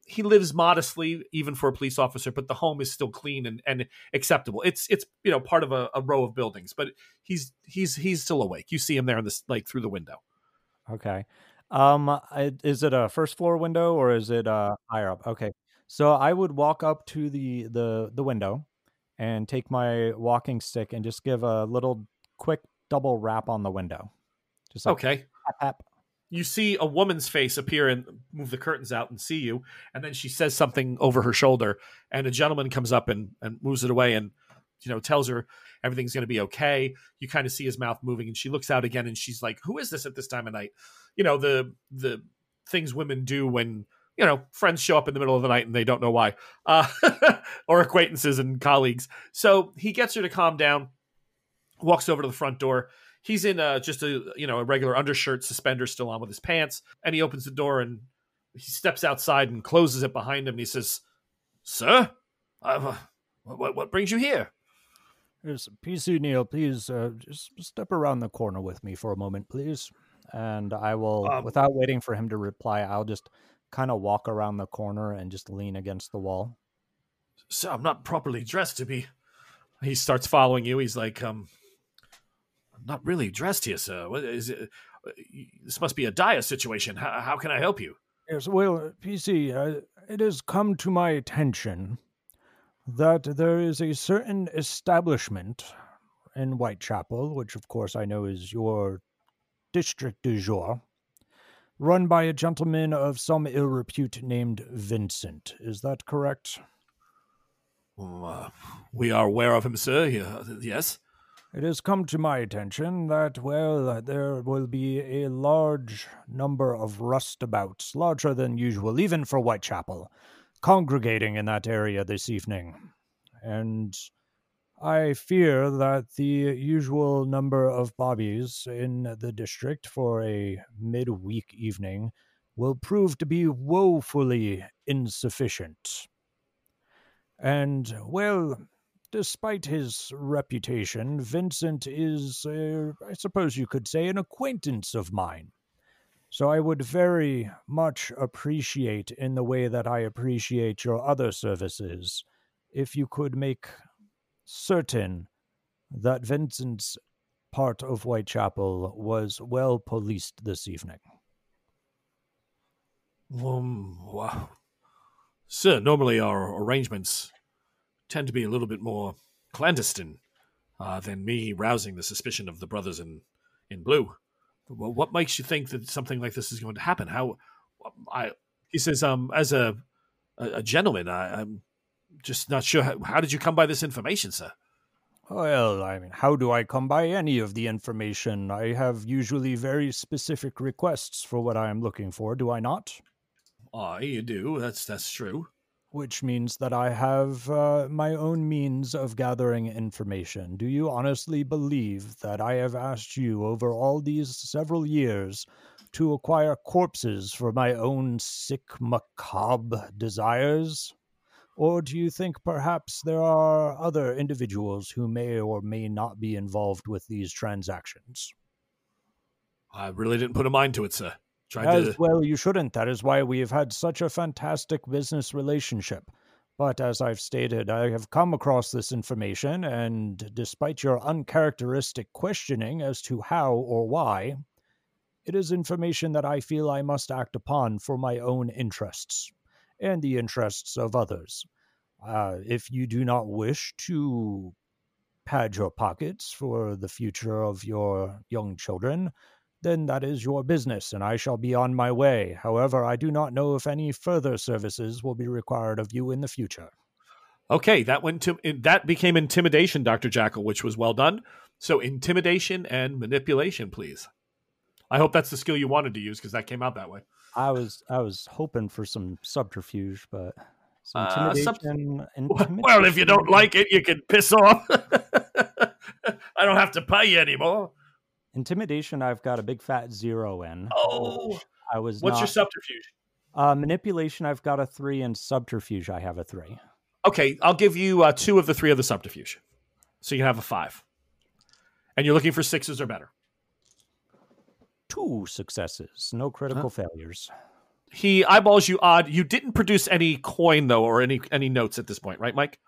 B: he lives modestly even for a police officer but the home is still clean and, and acceptable it's it's you know part of a, a row of buildings but he's he's he's still awake you see him there in this like through the window
E: Okay. Um, I, is it a first floor window or is it uh higher up? Okay. So I would walk up to the the the window and take my walking stick and just give a little quick double rap on the window. Just like
B: okay
E: tap, tap.
B: you see a woman's face appear and move the curtains out and see you and then she says something over her shoulder and a gentleman comes up and, and moves it away and you know tells her everything's going to be okay. You kind of see his mouth moving, and she looks out again, and she's like, "Who is this at this time of night?" You know the the things women do when you know friends show up in the middle of the night and they don't know why, uh, or acquaintances and colleagues. So he gets her to calm down, walks over to the front door. He's in uh, just a you know a regular undershirt, suspenders still on with his pants, and he opens the door and he steps outside and closes it behind him. And he says, "Sir, uh, what, what brings you here?"
E: Yes, PC Neil, please uh, just step around the corner with me for a moment, please. And I will,
B: Um,
E: without waiting for him to reply, I'll just kind of walk around the corner and just lean against the wall.
B: Sir, I'm not properly dressed to be. He starts following you. He's like, um, I'm not really dressed here, sir. What is it? This must be a dire situation. How, how can I help you?
E: Yes, well, PC, uh, it has come to my attention that there is a certain establishment in Whitechapel, which of course I know is your district du jour, run by a gentleman of some ill repute named Vincent. Is that correct?
B: Uh, we are aware of him, sir. Yes.
E: It has come to my attention that, well, there will be a large number of rustabouts, larger than usual, even for Whitechapel, congregating in that area this evening. And I fear that the usual number of bobbies in the district for a midweek evening will prove to be woefully insufficient. And, well, despite his reputation, Vincent is, uh, I suppose you could say, an acquaintance of mine. So I would very much appreciate, in the way that I appreciate your other services, if you could make certain that Vincent's part of Whitechapel was well policed this evening.
B: Um, wow. Sir, normally our arrangements tend to be a little bit more clandestine uh, than me rousing the suspicion of the brothers in, in blue. Well, what makes you think that something like this is going to happen? How I he says, um, as a a, gentleman, I, I'm just not sure. How, how did you come by this information, sir?
E: Well, I mean, how do I come by any of the information? I have usually very specific requests for what I am looking for, do I not?
B: Ah, you do. That's that's true.
E: Which means that I have uh, my own means of gathering information. Do you honestly believe that I have asked you over all these several years to acquire corpses for my own sick, macabre desires? Or do you think perhaps there are other individuals who may or may not be involved with these transactions?
B: I really didn't put a mind to it, sir. Tried
E: As
B: to.
E: well, you shouldn't. That is why we have had such a fantastic business relationship. But as I've stated, I have come across this information, and despite your uncharacteristic questioning as to how or why, it is information that I feel I must act upon for my own interests and the interests of others. Uh, if you do not wish to pad your pockets for the future of your young children, then that is your business, and I shall be on my way. However, I do not know if any further services will be required of you in the future.
B: Okay, that went to that became intimidation, Doctor Jackal, which was well done. So intimidation and manipulation, please. I hope that's the skill you wanted to use because that came out that way.
E: I was I was hoping for some subterfuge, but some
B: Uh, sub-
E: intimidation.
B: Well, if you don't like it, you can piss off. I don't have to pay you anymore.
E: Intimidation, I've got a big fat zero in.
B: Oh,
E: I was.
B: what's your subterfuge?
E: Uh, manipulation, I've got a three, and subterfuge, I have a three.
B: Okay, I'll give you uh, two of the three of the subterfuge, so you can have a five. And you're looking for sixes or better.
E: Two successes, no critical failures.
B: He eyeballs you odd. You didn't produce any coin though, or any any notes at this point, right, Mike?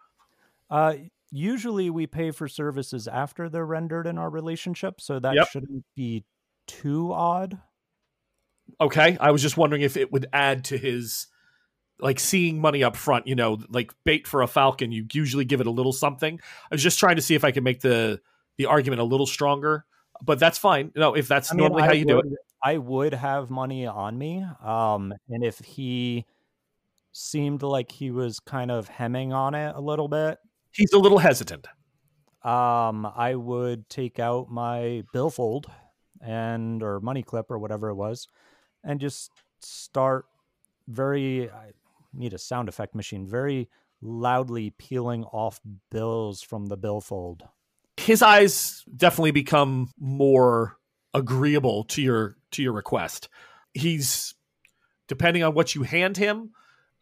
E: Uh, usually we pay for services after they're rendered in our relationship, so that
B: Yep.
E: shouldn't be too odd.
B: Okay, I was just wondering if it would add to his like seeing money up front. You know, like bait for a falcon. You usually give it a little something. I was just trying to see if I could make the the argument a little stronger, but that's fine. No, if that's
E: I mean,
B: normally
E: I
B: how you do it.
E: I would have money on me. Um, and if he seemed like he was kind of hemming on it a little bit,
B: He's a little hesitant.
E: Um, I would take out my billfold and or money clip or whatever it was, and just start very. I need a sound effect machine. Very loudly peeling off bills from the billfold.
B: His eyes definitely become more agreeable to your to your request. He's depending on what you hand him,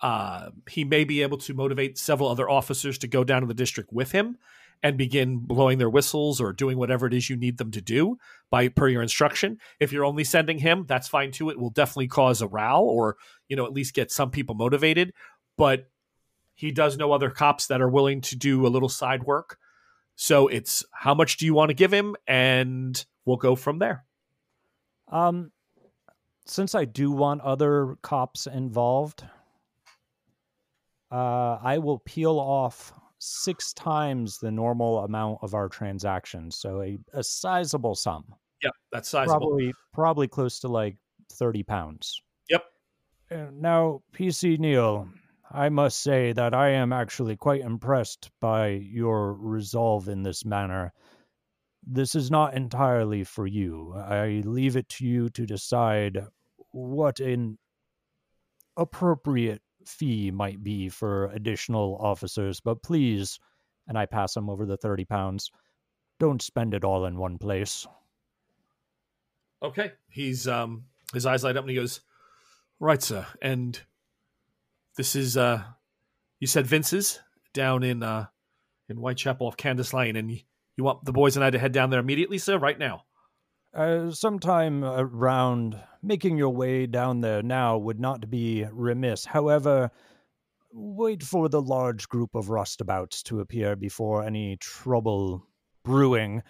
B: uh, he may be able to motivate several other officers to go down to the district with him and begin blowing their whistles or doing whatever it is you need them to do by per your instruction. If you're only sending him, that's fine too. It will definitely cause a row or, you know, at least get some people motivated. But he does know other cops that are willing to do a little side work. So it's how much do you want to give him? And we'll go from there.
E: Um, since I do want other cops involved, uh, I will peel off six times the normal amount of our transactions, so a, a sizable sum.
B: Yep, that's sizable.
E: Probably, probably close to like thirty pounds.
B: Yep.
E: Now, PC Neil, I must say that I am actually quite impressed by your resolve in this manner. This is not entirely for you. I leave it to you to decide what an appropriate fee might be for additional officers, but please, and I pass him over the 30 pounds, don't spend it all in one place.
B: Okay. He's um his eyes light up and he goes, Right, sir. And this is uh you said Vince's down in uh in Whitechapel off Candace Lane, and you, want the boys and I to head down there immediately, sir, right now.
E: Uh, sometime around making your way down there now would not be remiss. However, wait for the large group of rustabouts to appear before any trouble brewing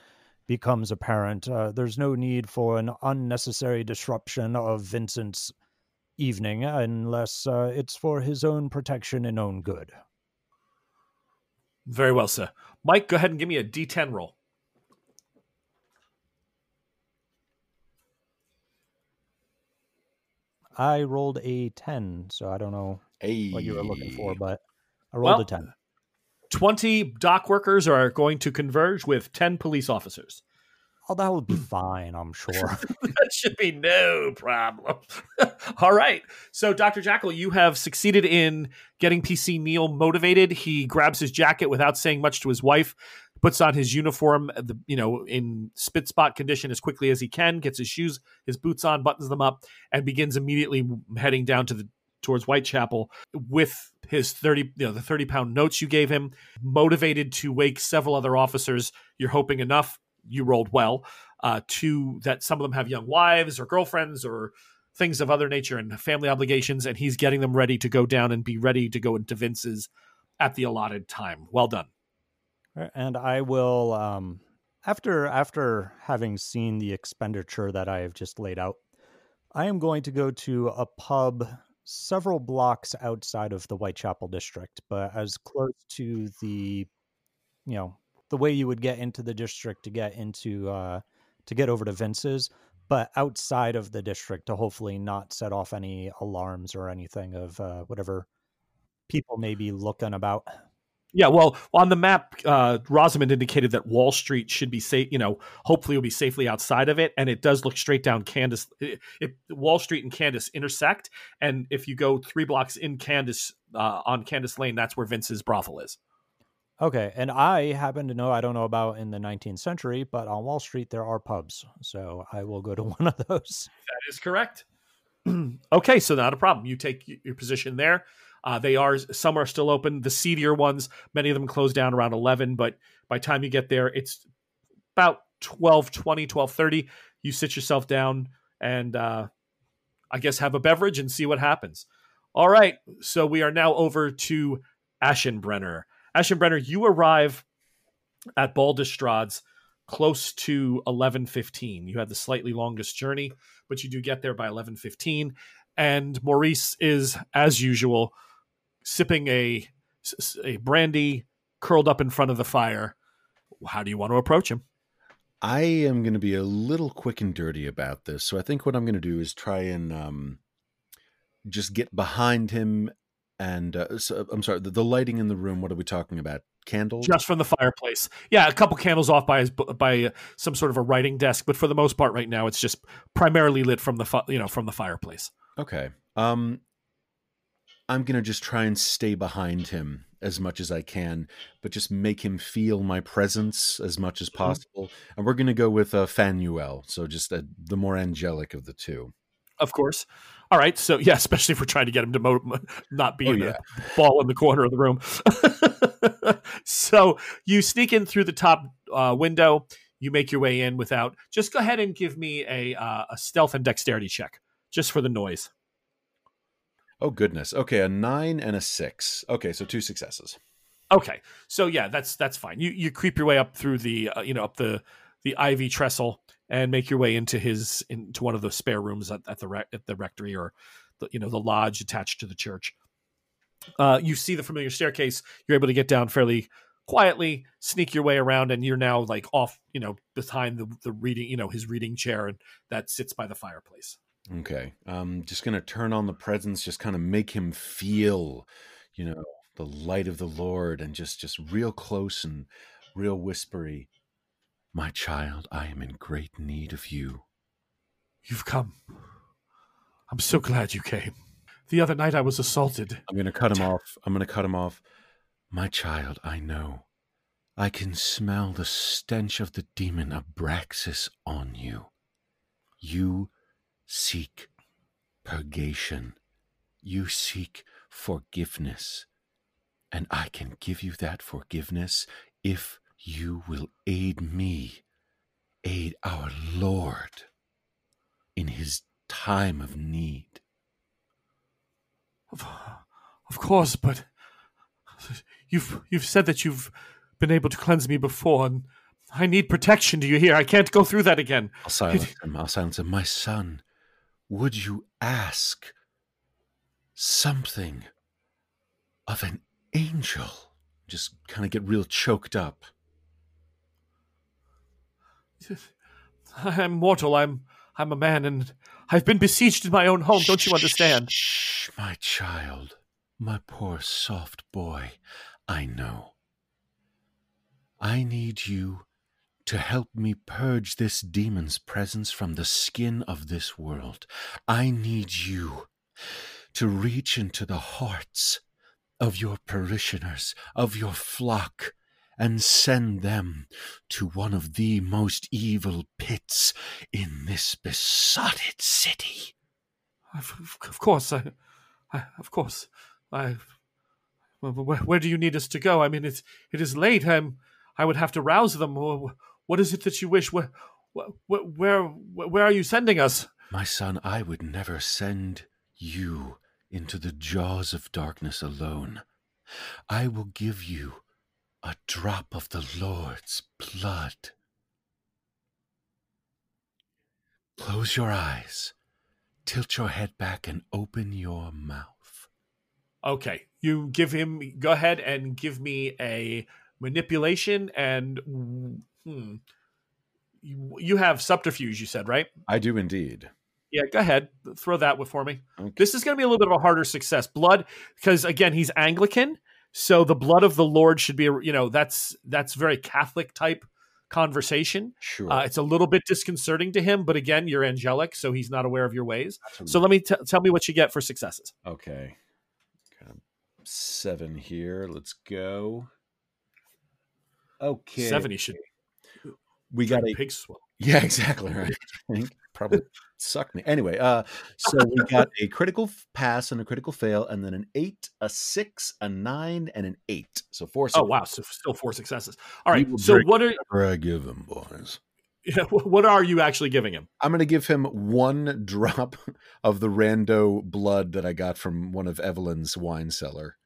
E: becomes apparent. Uh, there's no need for an unnecessary disruption of Vincent's evening unless uh, it's for his own protection and own good.
B: Very well, sir. Mike, go ahead and give me a D10 roll.
E: I rolled a 10, so I don't know
C: Hey.
E: what you were looking for, but I rolled
B: Well,
E: a 10.
B: 20 dock workers are going to converge with 10 police officers.
E: Oh, that would be fine, I'm sure.
B: that should be no problem. All right. So, Dr. Jackal, you have succeeded in getting PC Neil motivated. He grabs his jacket without saying much to his wife, puts on his uniform, the, you know, in spit spot condition as quickly as he can, gets his shoes, his boots on, buttons them up, and begins immediately heading down to the towards Whitechapel with his 30 you know the 30 pound notes you gave him. Motivated to wake several other officers you're hoping enough. You rolled well uh, to that some of them have young wives or girlfriends or things of other nature and family obligations and he's getting them ready to go down and be ready to go into vince's at the allotted time. Well done
E: and I will um after after having seen the expenditure that I have just laid out, I am going to go to a pub several blocks outside of the Whitechapel district, but as close to the you know, the way you would get into the district to get into uh to get over to Vince's, but outside of the district to hopefully not set off any alarms or anything of uh whatever people may be looking about.
B: Yeah, well, on the map, uh, Rosamond indicated that Wall Street should be safe. You know, hopefully, will be safely outside of it, and it does look straight down Candace. It, it, Wall Street and Candace intersect, and if you go three blocks in Candace uh, on Candace Lane, that's where Vince's brothel is.
E: Okay, and I happen to know I don't know about in the 19th century, but on Wall Street there are pubs, so I will go to one of those.
B: That is correct. okay, so not a problem. You take your position there. Uh, they are some are still open. The seedier ones, many of them close down around 11, but by time you get there, it's about 12, 20, 12, 30. You sit yourself down and uh, I guess have a beverage and see what happens. All right, so we are now over to Aschenbrenner. Aschenbrenner, you arrive at Baldestrades close to 11:15. You had the slightly longest journey, but you do get there by 11:15 and Maurice is as usual sipping a a brandy curled up in front of the fire. How do you want to approach him?
C: I am going to be a little quick and dirty about this. So I think what I'm going to do is try and um, just get behind him. And uh, so, I'm sorry, the, the lighting in the room. What are we talking about? candles?
B: just from the fireplace. Yeah, a couple candles off by his by uh, some sort of a writing desk, but for the most part, right now it's just primarily lit from the you know from the fireplace.
C: Okay. Um I'm going to just try and stay behind him as much as I can, but just make him feel my presence as much as possible. And we're going to go with uh, Fanuel, so just uh, the more angelic of the two.
B: Of course. All right. So yeah, especially if we're trying to get him to mo- not be
C: Oh,
B: in
C: yeah.
B: the ball in the corner of the room. so you sneak in through the top uh, window. You make your way in without. Just go ahead and give me a uh, a stealth and dexterity check, just for the noise.
C: Oh goodness. Okay, a 9 and a 6. Okay, so two successes.
B: Okay, so yeah, that's that's fine. You you creep your way up through the uh, you know up the the ivy trestle and make your way into his into one of the spare rooms at, at the rec- at the rectory or the you know the lodge attached to the church. Uh, you see the familiar staircase. You're able to get down fairly quietly, sneak your way around, and you're now like off you know behind the the reading you know his reading chair and that sits by the fireplace.
C: Okay. I'm just going to turn on the presence, just kind of make him feel, you know, the light of the Lord and just just real close and real whispery. My child, I am in great need of you.
B: You've come. I'm so glad you came. The other night I was assaulted.
C: I'm going to cut him off. I'm going to cut him off. My child, I know. I can smell the stench of the demon Abraxas on you. You seek purgation. You seek forgiveness. And I can give you that forgiveness if you will aid me, aid our Lord in his time of need.
B: Of, of course, but you've you've said that you've been able to cleanse me before, and I need protection. Do you hear? I can't go through that again.
C: I'll silence him. I'll silence him. My son, would you ask something of an angel? Just kind of get real choked up.
B: I'm mortal. I'm I'm a man, and I've been besieged in my own home. Don't you understand?
C: Shh, my child, my poor soft boy. I know. I need you to help me purge this demon's presence from the skin of this world. I need you to reach into the hearts of your parishioners, of your flock, and send them to one of the most evil pits in this besotted city.
B: Of, of course, I, I, of course, I. Where, where, do you need us to go? I mean, it's it is late. I'm. I would have to rouse them. Wh- What is it that you wish? Where, where, where, where are you sending us?
C: My son, I would never send you into the jaws of darkness alone. I will give you a drop of the Lord's blood. Close your eyes, tilt your head back, and open your mouth.
B: Okay, you give him. Go ahead and give me a manipulation and hmm. You, you have subterfuge. You said right?
C: I do indeed.
B: Yeah. Go ahead. Throw that with for me.
C: Okay.
B: This is going to be a little bit of a harder success. Blood, because again, he's Anglican, so the blood of the Lord should be. A, you know, that's that's very Catholic type conversation.
C: Sure.
B: Uh, it's a little bit disconcerting to him, but again, you're angelic, so he's not aware of your ways. So let me t- tell me what you get for successes.
C: Okay. Got seven here. Let's go. Okay.
B: Seven, he should.
C: We got a
B: pig swell.
C: Yeah, exactly right. Probably suck me. Anyway, uh, so we got a critical pass and a critical fail, and then an eight, a six, a nine, and an eight. So four.
B: Oh wow, so still four successes. All right. So what are
C: I give him, boys.
B: yeah, what are you actually giving him?
C: I'm going to give him one drop of the rando blood that I got from one of Evelyn's wine cellar.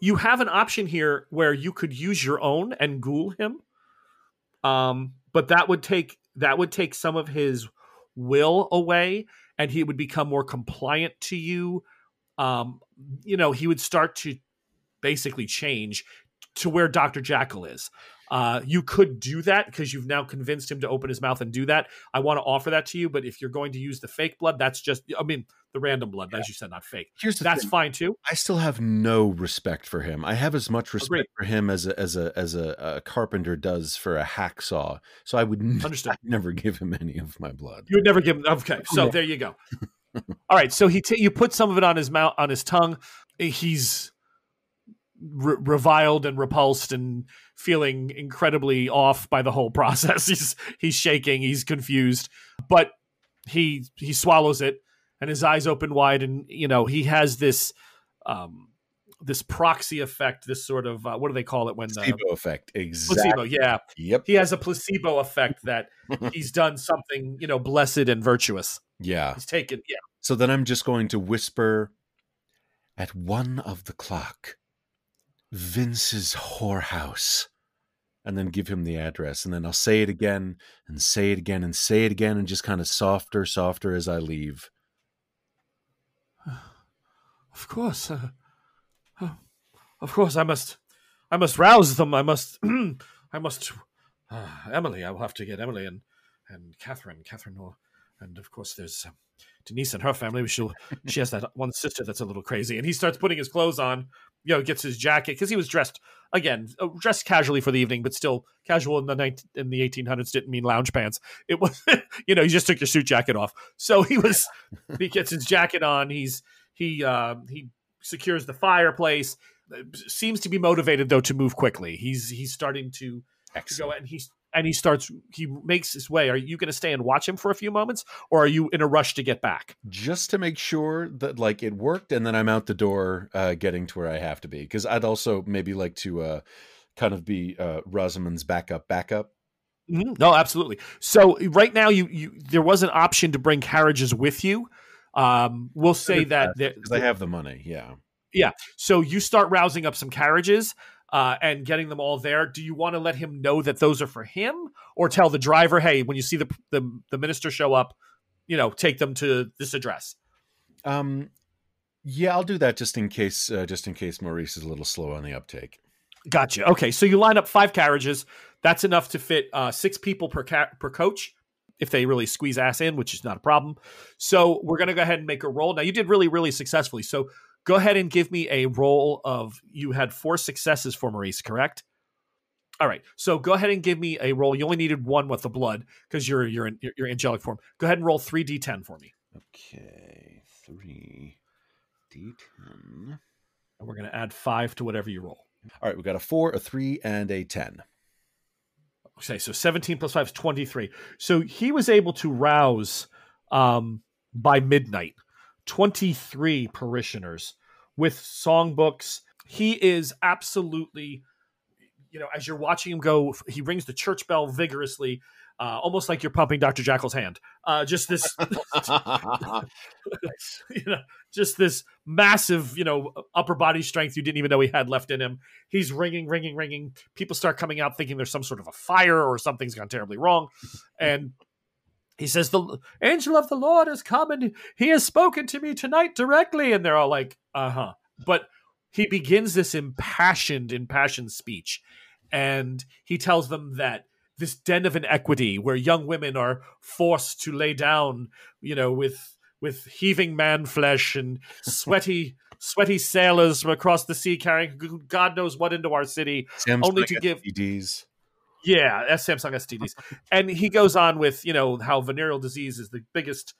B: You have an option here where you could use your own and ghoul him. Um, but that would take that would take some of his will away, and he would become more compliant to you. Um, you know, he would start to basically change to where Doctor Jackal is. Uh, you could do that because you've now convinced him to open his mouth and do that. I want to offer that to you, but if you're going to use the fake blood, that's just, I mean, the random blood, as you said, not fake.
C: Here's
B: That's
C: thing.
B: fine too.
C: I still have no respect for him. I have as much respect
B: Agreed.
C: for him as a as a as a, a carpenter does for a hacksaw. So I would n-
B: Understood.
C: I'd never give him any of my blood.
B: You would never give him. Okay, oh, so
C: Yeah.
B: there you go. All right, so he ta you put some of it on his mouth, on his tongue. He's re- reviled and repulsed and feeling incredibly off by the whole process. He's he's shaking. He's confused, but he he swallows it, and his eyes open wide, and you know he has this. Um, this proxy effect, this sort of uh, what do they call it when the
C: Placebo effect. Exactly.
B: placebo? Yeah,
C: Yep.
B: he has a placebo effect that he's done something, you know, blessed and virtuous.
C: Yeah.
B: He's taken, yeah.
C: So then I'm just going to whisper at one of the clock, Vince's whorehouse, and then give him the address. And then I'll say it again and say it again and say it again and just kind of softer, softer as I leave.
B: Of course, uh, uh, of course, I must, I must rouse them. I must, I must. Uh, Emily, I will have to get Emily and and Catherine, Catherine, and of course there's um, Denise and her family. She'll, she has that one sister that's a little crazy, and he starts putting his clothes on. You know, gets his jacket because he was dressed again, uh, dressed casually for the evening, but still casual in the night in the 1800s didn't mean lounge pants. It was, you know, you just took your suit jacket off. So he was, he gets his jacket on. He's he uh, he secures the fireplace. Seems to be motivated though to move quickly. He's he's starting to, to go and he's and he starts he makes his way. Are you going to stay and watch him for a few moments, or are you in a rush to get back?
C: Just to make sure that like it worked, and then I'm out the door, uh, getting to where I have to be. Because I'd also maybe like to uh, kind of be uh, Rosamond's backup, backup.
B: Mhm. No, absolutely. So right now, you you there was an option to bring carriages with you. Um, we'll say that
C: because I have the money. Yeah. Yeah.
B: So you start rousing up some carriages uh, and getting them all there. Do you want to let him know that those are for him, or tell the driver, "Hey, when you see the the, the minister show up, you know, take them to this address."
C: Um, yeah, I'll do that just in case. Uh, just in case Maurice is a little slow on the uptake.
B: Gotcha. Okay, so you line up five carriages. That's enough to fit uh, six people per ca- per coach if they really squeeze ass in, which is not a problem. So we're going to go ahead and make a roll. Now, you did really, really successfully. So go ahead and give me a roll of, you had four successes for Maurice, correct? All right. So go ahead and give me a roll. You only needed one with the blood because you're, you're in your angelic form. Go ahead and roll 3d10 for me.
C: Okay. 3d10.
B: And we're going to add five to whatever you roll.
C: All right. We got a four, a three, and a 10
B: say so 17 plus 5 is 23 so he was able to rouse um, by midnight 23 parishioners with songbooks. He is absolutely you know as you're watching him go he rings the church bell vigorously uh, almost like you're pumping Dr. Jackal's hand. Uh, just this, you know, just this massive, you know, upper body strength you didn't even know he had left in him. He's ringing, ringing, ringing. People start coming out thinking there's some sort of a fire or something's gone terribly wrong. And he says, The angel of the Lord has come and he has spoken to me tonight directly. And they're all like, uh huh. But he begins this impassioned, impassioned speech. And he tells them that this den of inequity where young women are forced to lay down, you know, with with heaving man flesh and sweaty sweaty sailors from across the sea carrying God knows what into our city.
C: Samsung
B: Only to give-
C: STDs.
B: Yeah, that's Samsung STDs. and he goes on with, you know, how venereal disease is the biggest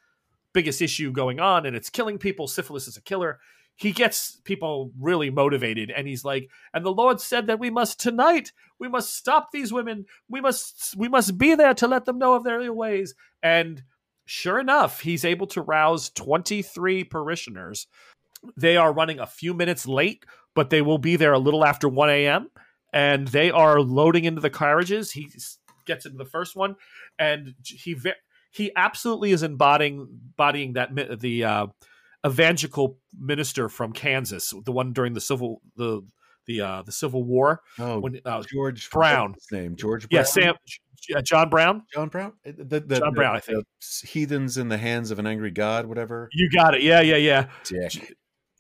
B: biggest issue going on and it's killing people. Syphilis is a killer. He gets people really motivated and he's like, and the Lord said that we must tonight, we must stop these women. We must we must be there to let them know of their ways. And sure enough, he's able to rouse 23 parishioners. They are running a few minutes late, but they will be there a little after 1 a.m. And they are loading into the carriages. He gets into the first one, and he he absolutely is embodying embodying that the uh, evangelical minister from Kansas, the one during the civil the the uh, the Civil War.
C: Oh,
B: When uh,
C: George
B: Brown.
C: name George. Brown?
B: yeah, Sam uh, John Brown.
C: John Brown. Uh, The, the,
B: John
C: the-
B: Brown, I think.
C: the heathens in the hands of an angry god. Whatever.
B: You got it. Yeah, yeah, yeah.
C: Dick.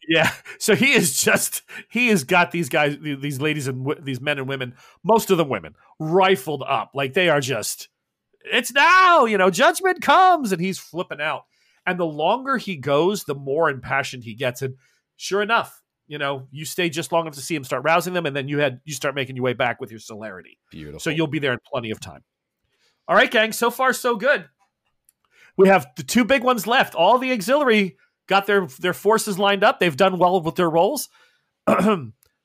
B: Yeah. So he is just he has got these guys, these ladies and w- these men and women, most of them women, rifled up like they are just. It's now, you know, judgment comes, and he's flipping out. And the longer he goes, the more impassioned he gets. And sure enough, you know, you stay just long enough to see him start rousing them, and then you had you start making your way back with your celerity.
C: Beautiful.
B: So you'll be there in plenty of time. All right, gang. So far, so good. We have the two big ones left. All the auxiliary got their their forces lined up. They've done well with their roles.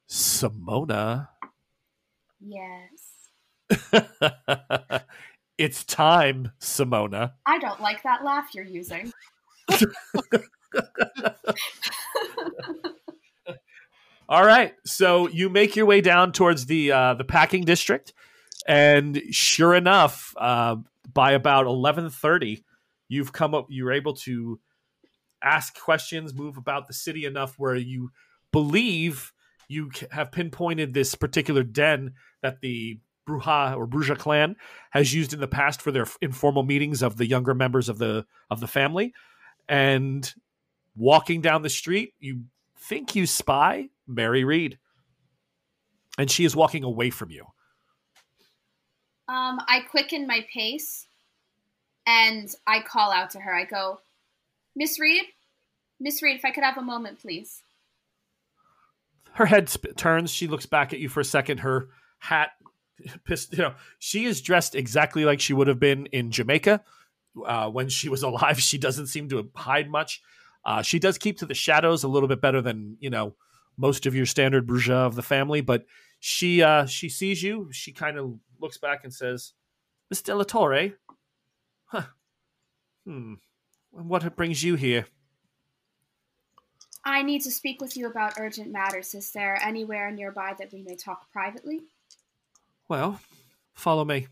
B: Simona,
D: Yes.
B: it's time, Simona.
D: I don't like that laugh you're using.
B: All right, so you make your way down towards the uh, the packing district, and sure enough, uh, by about eleven thirty, you've come up. You're able to ask questions, move about the city enough where you believe you have pinpointed this particular den that the Brujah or Brujah clan has used in the past for their informal meetings of the younger members of the of the family. And walking down the street, you think you spy Mary Reed, and she is walking away from you.
D: Um, I quicken my pace and I call out to her. I go, Miss Reed, Miss Reed, if I could have a moment, please.
B: her head sp- turns. She looks back at you for a second. Her hat, pissed, you know, she is dressed exactly like she would have been in Jamaica uh, when she was alive. She doesn't seem to hide much. Uh, she does keep to the shadows a little bit better than you know most of your standard bourgeois of the family. But she uh, she sees you. She kind of looks back and says, "Miss Delatore, huh? Hmm. What brings you here?"
D: I need to speak with you about urgent matters. Is there anywhere nearby that we may talk privately?
B: Well, follow me.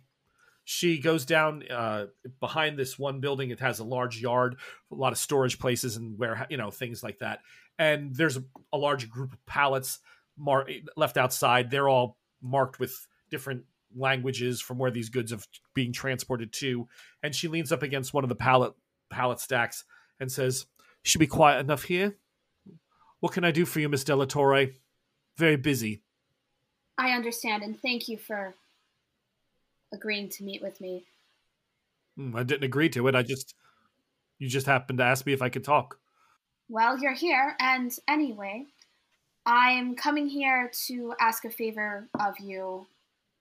B: She goes down uh, behind this one building. It has a large yard, a lot of storage places, and where you know things like that. And there's a, a large group of pallets mar- left outside. They're all marked with different languages from where these goods are being transported to. And she leans up against one of the pallet pallet stacks and says, "You should be quiet enough here. What can I do for you, Miss Delatore? Very busy."
D: I understand, and thank you for agreeing to meet with me.
B: Hmm, I didn't agree to it. I just you just happened to ask me if I could talk.
D: Well, you're here, and anyway, I'm coming here to ask a favor of you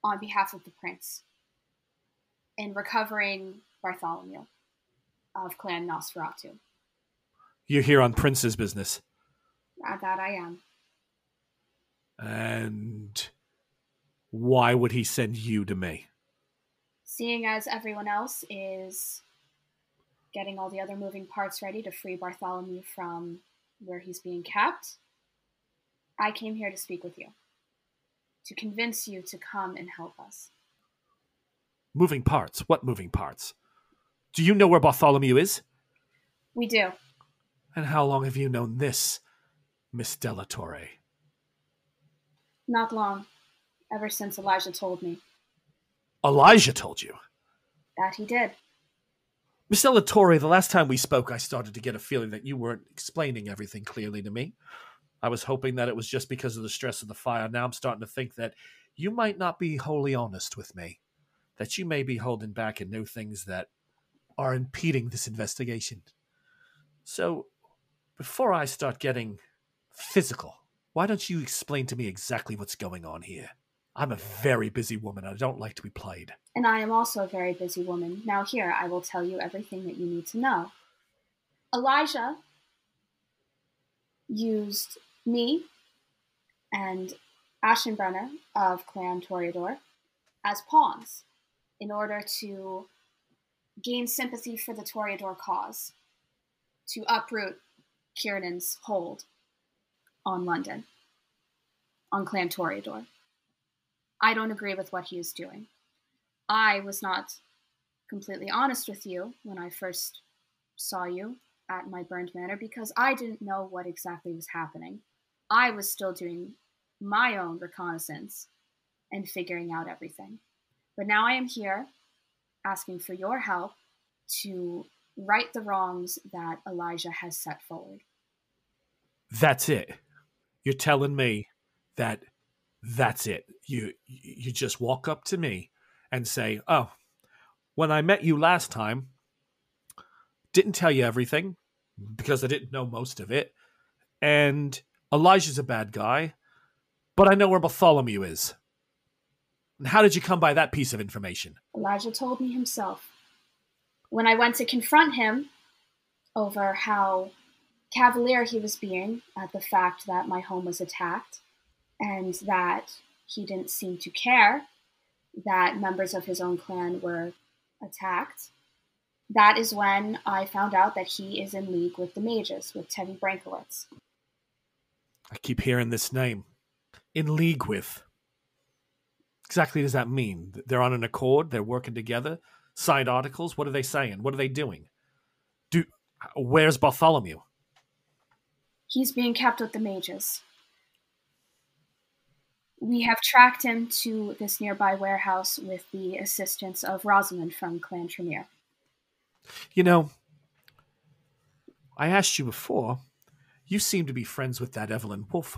D: on behalf of the prince in recovering Bartholomew of Clan Nosferatu.
B: You're here on Prince's business.
D: Uh, that I am.
B: And why would he send you to me?
D: Seeing as everyone else is getting all the other moving parts ready to free Bartholomew from where he's being kept, I came here to speak with you. To convince you to come and help us.
B: Moving parts? What moving parts? Do you know where Bartholomew is?
D: We do.
B: And how long have you known this, Miss Delatore?
D: Not long. Ever since Elijah told me.
B: Elijah told you.
D: That he did.
B: Miss Delatore, the last time we spoke, I started to get a feeling that you weren't explaining everything clearly to me. I was hoping that it was just because of the stress of the fire. Now I'm starting to think that you might not be wholly honest with me, that you may be holding back and know things that are impeding this investigation. So, before I start getting physical, why don't you explain to me exactly what's going on here? I'm a very busy woman. I don't like to be played.
D: And I am also a very busy woman. Now, here, I will tell you everything that you need to know. Elijah used me and Aschenbrenner of Clan Toreador as pawns in order to gain sympathy for the Toreador cause, to uproot Kieran's hold on London, on Clan Toreador. I don't agree with what he is doing. I was not completely honest with you when I first saw you at my burned manor because I didn't know what exactly was happening. I was still doing my own reconnaissance and figuring out everything. But now I am here asking for your help to right the wrongs that Elijah has set forward.
B: That's it. You're telling me that that's it. You you just walk up to me and say, "Oh, when I met you last time, didn't tell you everything because I didn't know most of it, and Elijah's a bad guy, but I know where Bartholomew is." And how did you come by that piece of information?
D: Elijah told me himself. When I went to confront him over how cavalier he was being at the fact that my home was attacked and that he didn't seem to care that members of his own clan were attacked, that is when I found out that he is in league with the mages, with Tevye Brankowitz.
B: I keep hearing this name. In league with. Exactly does that mean? They're on an accord, they're working together, signed articles. What are they saying? What are they doing? Do where's Bartholomew?
D: He's being kept with the mages. We have tracked him to this nearby warehouse with the assistance of Rosamond from Clan Tremere.
B: You know, I asked you before. You seem to be friends with that Evelyn Wolf.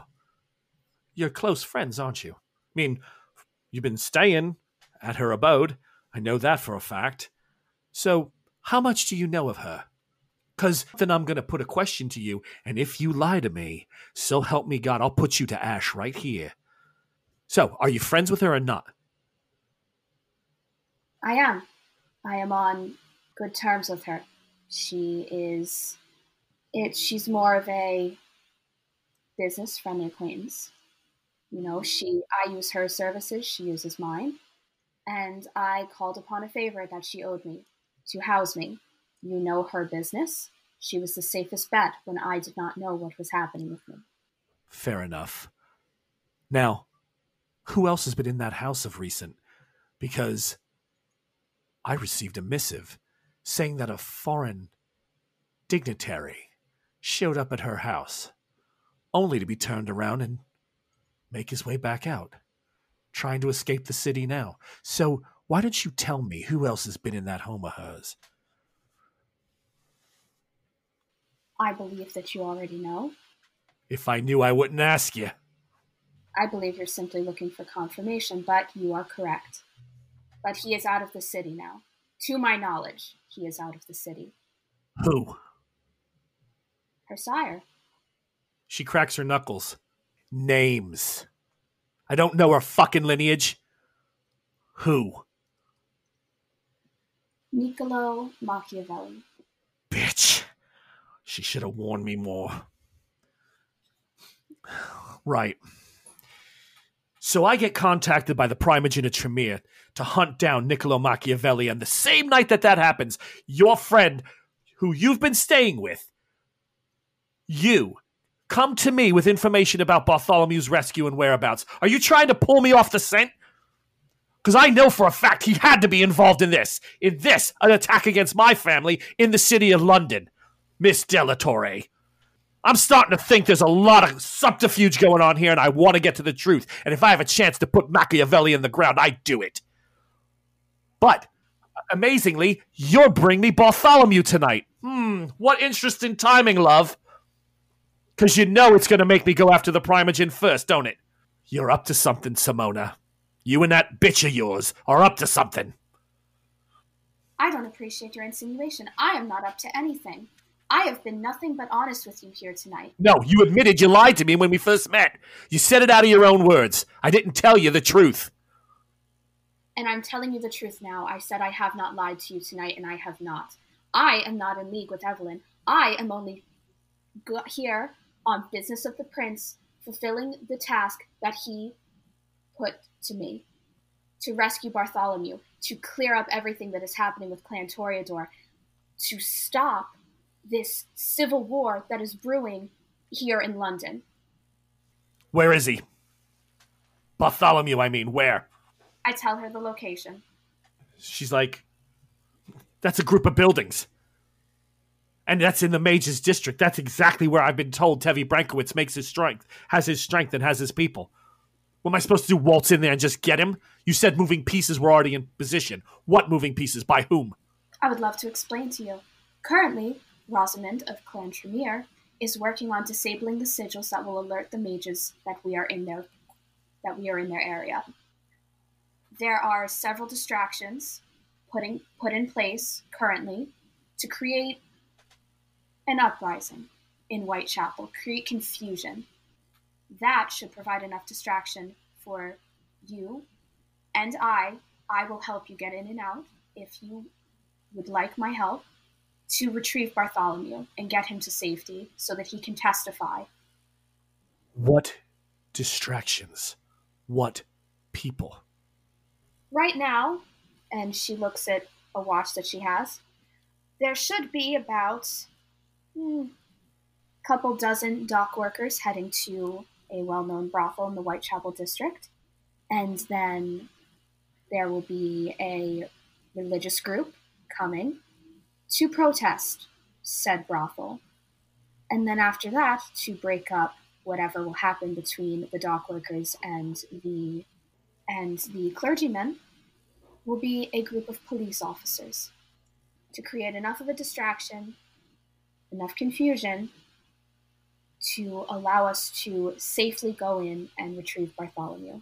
B: You're close friends, aren't you? I mean, you've been staying at her abode. I know that for a fact. So, how much do you know of her? Because then I'm going to put a question to you, and if you lie to me, so help me God, I'll put you to ash right here. So, are you friends with her or not?
D: I am. I am on good terms with her. She is. It. She's more of a business friendly acquaintance. You know, she. I use her services. She uses mine, and I called upon a favor that she owed me to house me. You know her business. She was the safest bet when I did not know what was happening with me.
B: Fair enough. Now, who else has been in that house of recent? Because I received a missive saying that a foreign dignitary showed up at her house, only to be turned around and make his way back out, trying to escape the city now. So, why don't you tell me who else has been in that home of hers?
D: I believe that you already know.
B: If I knew, I wouldn't ask you.
D: I believe you're simply looking for confirmation, but you are correct. But he is out of the city now. To my knowledge, he is out of the city.
B: Who?
D: Her sire.
B: She cracks her knuckles. Names. I don't know her fucking lineage. Who?
D: Niccolo Machiavelli.
B: Bitch. She should have warned me more. Right. So I get contacted by the Primogen of Tremere to hunt down Niccolo Machiavelli, and the same night that that happens, your friend, who you've been staying with, you come to me with information about Bartholomew's rescue and whereabouts. Are you trying to pull me off the scent? Because I know for a fact he had to be involved in this. In this, an attack against my family in the city of London. Miss Delatorre. I'm starting to think there's a lot of subterfuge going on here, and I want to get to the truth. And if I have a chance to put Machiavelli in the ground, I do it. But amazingly, you're bringing me Bartholomew tonight. Hmm, what interesting timing, love. Because you know it's going to make me go after the Primogen first, don't it? You're up to something, Simona. You and that bitch of yours are up to something.
D: I don't appreciate your insinuation. I am not up to anything. I have been nothing but honest with you here tonight.
B: No, you admitted you lied to me when we first met. You said it out of your own words. I didn't tell you the truth.
D: And I'm telling you the truth now. I said I have not lied to you tonight, and I have not. I am not in league with Evelyn. I am only here on business of the prince, fulfilling the task that he put to me to rescue Bartholomew, to clear up everything that is happening with Clan Toreador, to stop this civil war that is brewing here in London.
B: Where is he? Bartholomew, I mean, where?
D: I tell her the location.
B: She's like, that's a group of buildings. And that's in the Mages District. That's exactly where I've been told Tevi Brankowitz makes his strength, has his strength, and has his people. What am I supposed to do? Waltz in there and just get him? You said moving pieces were already in position. What moving pieces? By whom?
D: I would love to explain to you. Currently, Rosamond of Clan Tremere is working on disabling the sigils that will alert the mages that we are in their that we are in their area. There are several distractions putting put in place currently to create an uprising in Whitechapel, create confusion. That should provide enough distraction for you and I. I will help you get in and out if you would like my help to retrieve Bartholomew and get him to safety so that he can testify.
B: What distractions? What people?
D: Right now, and she looks at a watch that she has, there should be about a couple dozen dock workers heading to a well known brothel in the Whitechapel district. And then there will be a religious group coming to protest said brothel. And then after that, to break up whatever will happen between the dock workers and the and the clergymen will be a group of police officers to create enough of a distraction, enough confusion to allow us to safely go in and retrieve Bartholomew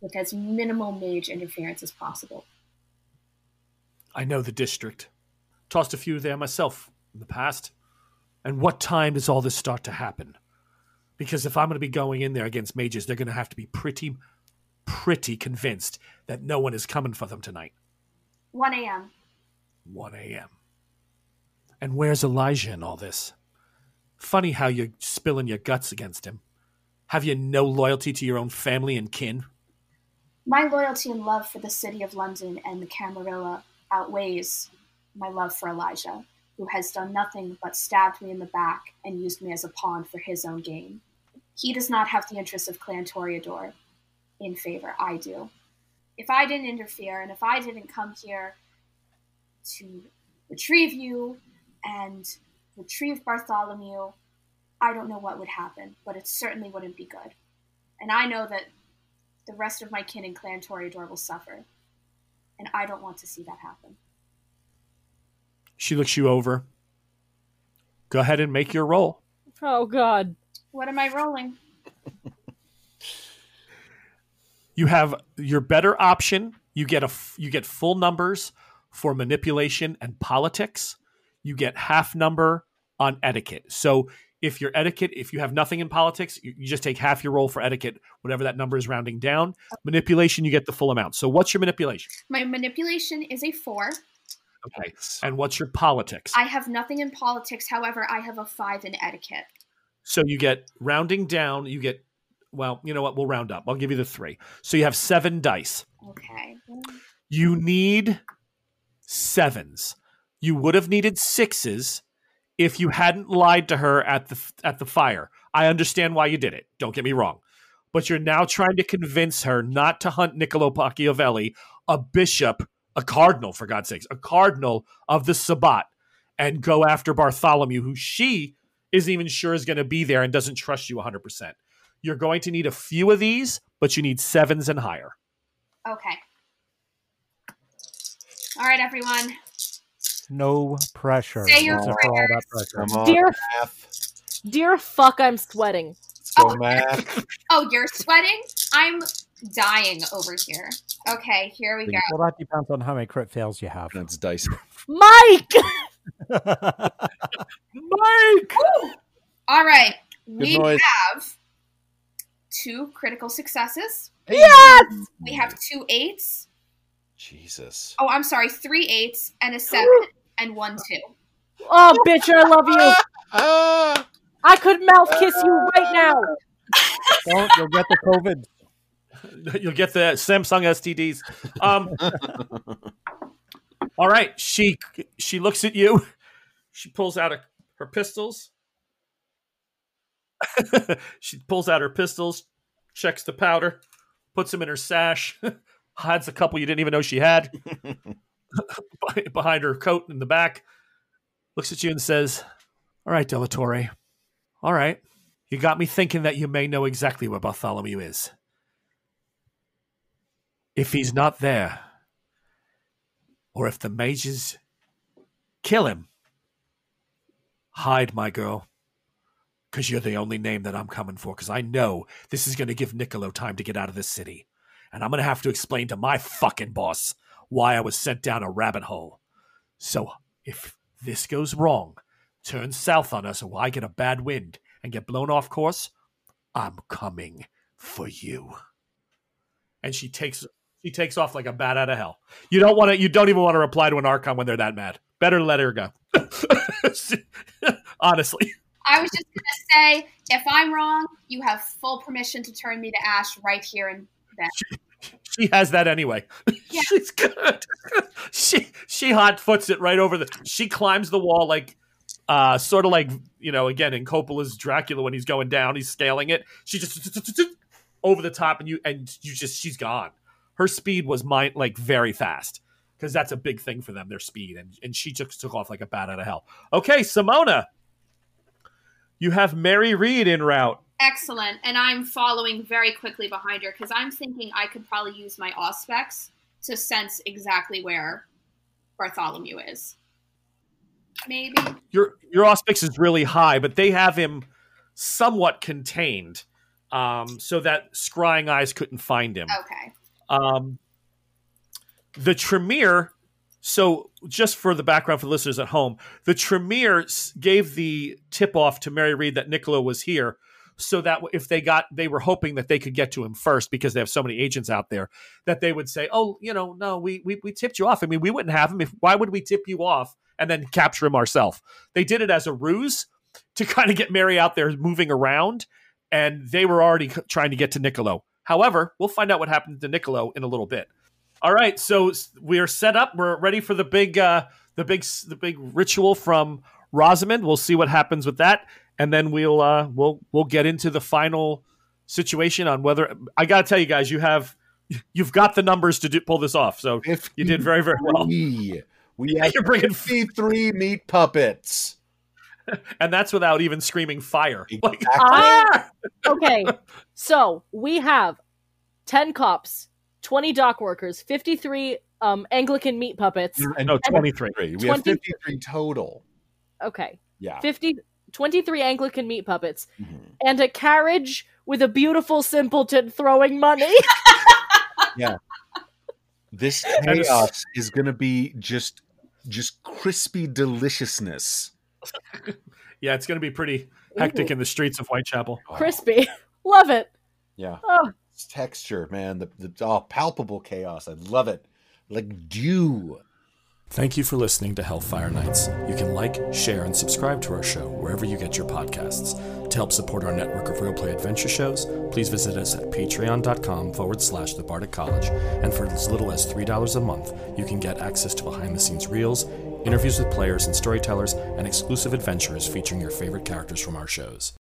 D: with as minimal mage interference as possible.
B: I know the district. Tossed a few there myself in the past. And what time does all this start to happen? Because if I'm going to be going in there against mages, they're going to have to be pretty, pretty convinced that no one is coming for them tonight.
D: 1 a.m.
B: 1 a.m. And where's Elijah in all this? Funny how you're spilling your guts against him. Have you no loyalty to your own family and kin?
D: My loyalty and love for the city of London and the Camarilla outweighs my love for Elijah, who has done nothing but stabbed me in the back and used me as a pawn for his own gain. He does not have the interests of Clan Toreador in favor. I do. If I didn't interfere and if I didn't come here to retrieve you and retrieve Bartholomew, I don't know what would happen, but it certainly wouldn't be good. And I know that the rest of my kin in Clan Toreador will suffer. And I don't want to see that happen.
B: She looks you over. Go ahead and make your roll.
F: Oh God.
D: What am I rolling?
B: You have your better option. You get a f- you get full numbers for manipulation and politics. You get half number on etiquette. So if your etiquette, if you have nothing in politics, you, you just take half your roll for etiquette, whatever that number is rounding down. Manipulation, you get the full amount. So what's your manipulation?
D: My manipulation is a four.
B: Okay. And what's your politics?
D: I have nothing in politics, however, I have a five in etiquette.
B: So you get rounding down, you get well, you know what? We'll round up. I'll give you the three. So you have seven dice.
D: Okay.
B: You need sevens. You would have needed sixes if you hadn't lied to her at the at the fire. I understand why you did it. Don't get me wrong. But you're now trying to convince her not to hunt Niccolo Machiavelli, a bishop, a cardinal, for God's sakes, a cardinal of the Sabbat, and go after Bartholomew, who she isn't even sure is going to be there and doesn't trust you 100%. You're going to need a few of these, but you need sevens and higher.
D: Okay. All right, everyone.
E: No pressure.
D: Say your
E: except for all that pressure.
C: Come on,
F: Dear-
C: math.
F: Dear fuck, I'm sweating.
C: Let's go,
D: Oh.
C: math.
D: Oh, you're sweating? I'm dying over here. Okay, here we go.
E: Well, that depends on how many crit fails you have.
C: That's dice.
F: Mike!
B: Mike!
D: All right. We
C: noise.
D: have two critical successes.
F: yes!
D: We have two eights.
C: Jesus.
D: Oh, I'm sorry, three eights and a seven and one two.
F: Oh, bitch, I love you.
C: Ah!
F: I could mouth kiss you right now.
E: Don't you'll get the COVID.
B: You'll get the Samsung STDs. Um, all right. She she looks at you. She pulls out a, her pistols. she pulls out her pistols, checks the powder, puts them in her sash, hides a couple you didn't even know she had behind her coat in the back. Looks at you and says, "All right, Delatorre. All right, you got me thinking that you may know exactly where Bartholomew is." If he's not there, or if the mages kill him, hide, my girl. because you're the only name that I'm coming for, because I know this is going to give Niccolo time to get out of this city. And I'm going to have to explain to my fucking boss why I was sent down a rabbit hole. So if this goes wrong, turns south on us, or I get a bad wind and get blown off course, I'm coming for you. And she takes she takes off like a bat out of hell. You don't want to you don't even want to reply to an Archon when they're that mad. Better let her go. Honestly.
D: I was just gonna say, if I'm wrong, you have full permission to turn me to ash right here and then.
B: She, she has that anyway.
D: Yeah.
B: She's good. she she hot foots it right over the. She climbs the wall like, uh, sort of like you know, again in Coppola's Dracula when he's going down, he's scaling it. She just over the top, and you and you just she's gone. Her speed was mine like very fast because that's a big thing for them, their speed, and and she just took off like a bat out of hell. Okay, Simona, you have Mary Reed in route.
D: Excellent. And I'm following very quickly behind her because I'm thinking I could probably use my auspex to sense exactly where Bartholomew is. Maybe.
B: your your auspex is really high, but they have him somewhat contained, um, so that scrying eyes couldn't find him.
D: Okay.
B: Um, the Tremere. So, just for the background for the listeners at home, the Tremere gave the tip off to Mary Reed that Nicola was here, so that if they got, they were hoping that they could get to him first because they have so many agents out there that they would say, "Oh, you know, no, we we, we tipped you off. I mean, we wouldn't have him. If why would we tip you off and then capture him ourselves?" They did it as a ruse to kind of get Mary out there moving around, and they were already trying to get to Niccolo. However, we'll find out what happened to Niccolo in a little bit. All right, so we're set up. We're ready for the big, uh, the big, the big ritual from Rosamond. We'll see what happens with that, and then we'll uh, we'll we'll get into the final situation on whether I got to tell you guys, you have you've got the numbers to do, pull this off. So you did very very well,
C: We, we have
B: You're bringing-
C: 53 meat puppets.
B: And that's without even screaming fire. Like, ah!
F: okay, so we have 10 cops, 20 dock workers, 53 um, Anglican meat puppets.
C: And
B: No, twenty three.
C: We have 53 total.
F: Okay,
C: Yeah.
F: 50, 23 Anglican meat puppets,
C: Mhm.
F: and a carriage with a beautiful simpleton throwing money.
B: Yeah. This
C: chaos is going to be just just crispy deliciousness.
B: Yeah, it's going to be pretty hectic in the streets of Whitechapel.
F: Crispy. Love it.
C: Yeah.
F: Oh,
C: It's texture, man. The, the oh, palpable chaos. I love it. Like dew.
B: Thank you for listening to Hellfire Nights. You can like, share, and subscribe to our show wherever you get your podcasts. To help support our network of real play adventure shows, please visit us at patreon.com forward slash the Bardic College. And for as little as $3 a month, you can get access to behind the scenes reels, interviews with players and storytellers, and exclusive adventures featuring your favorite characters from our shows.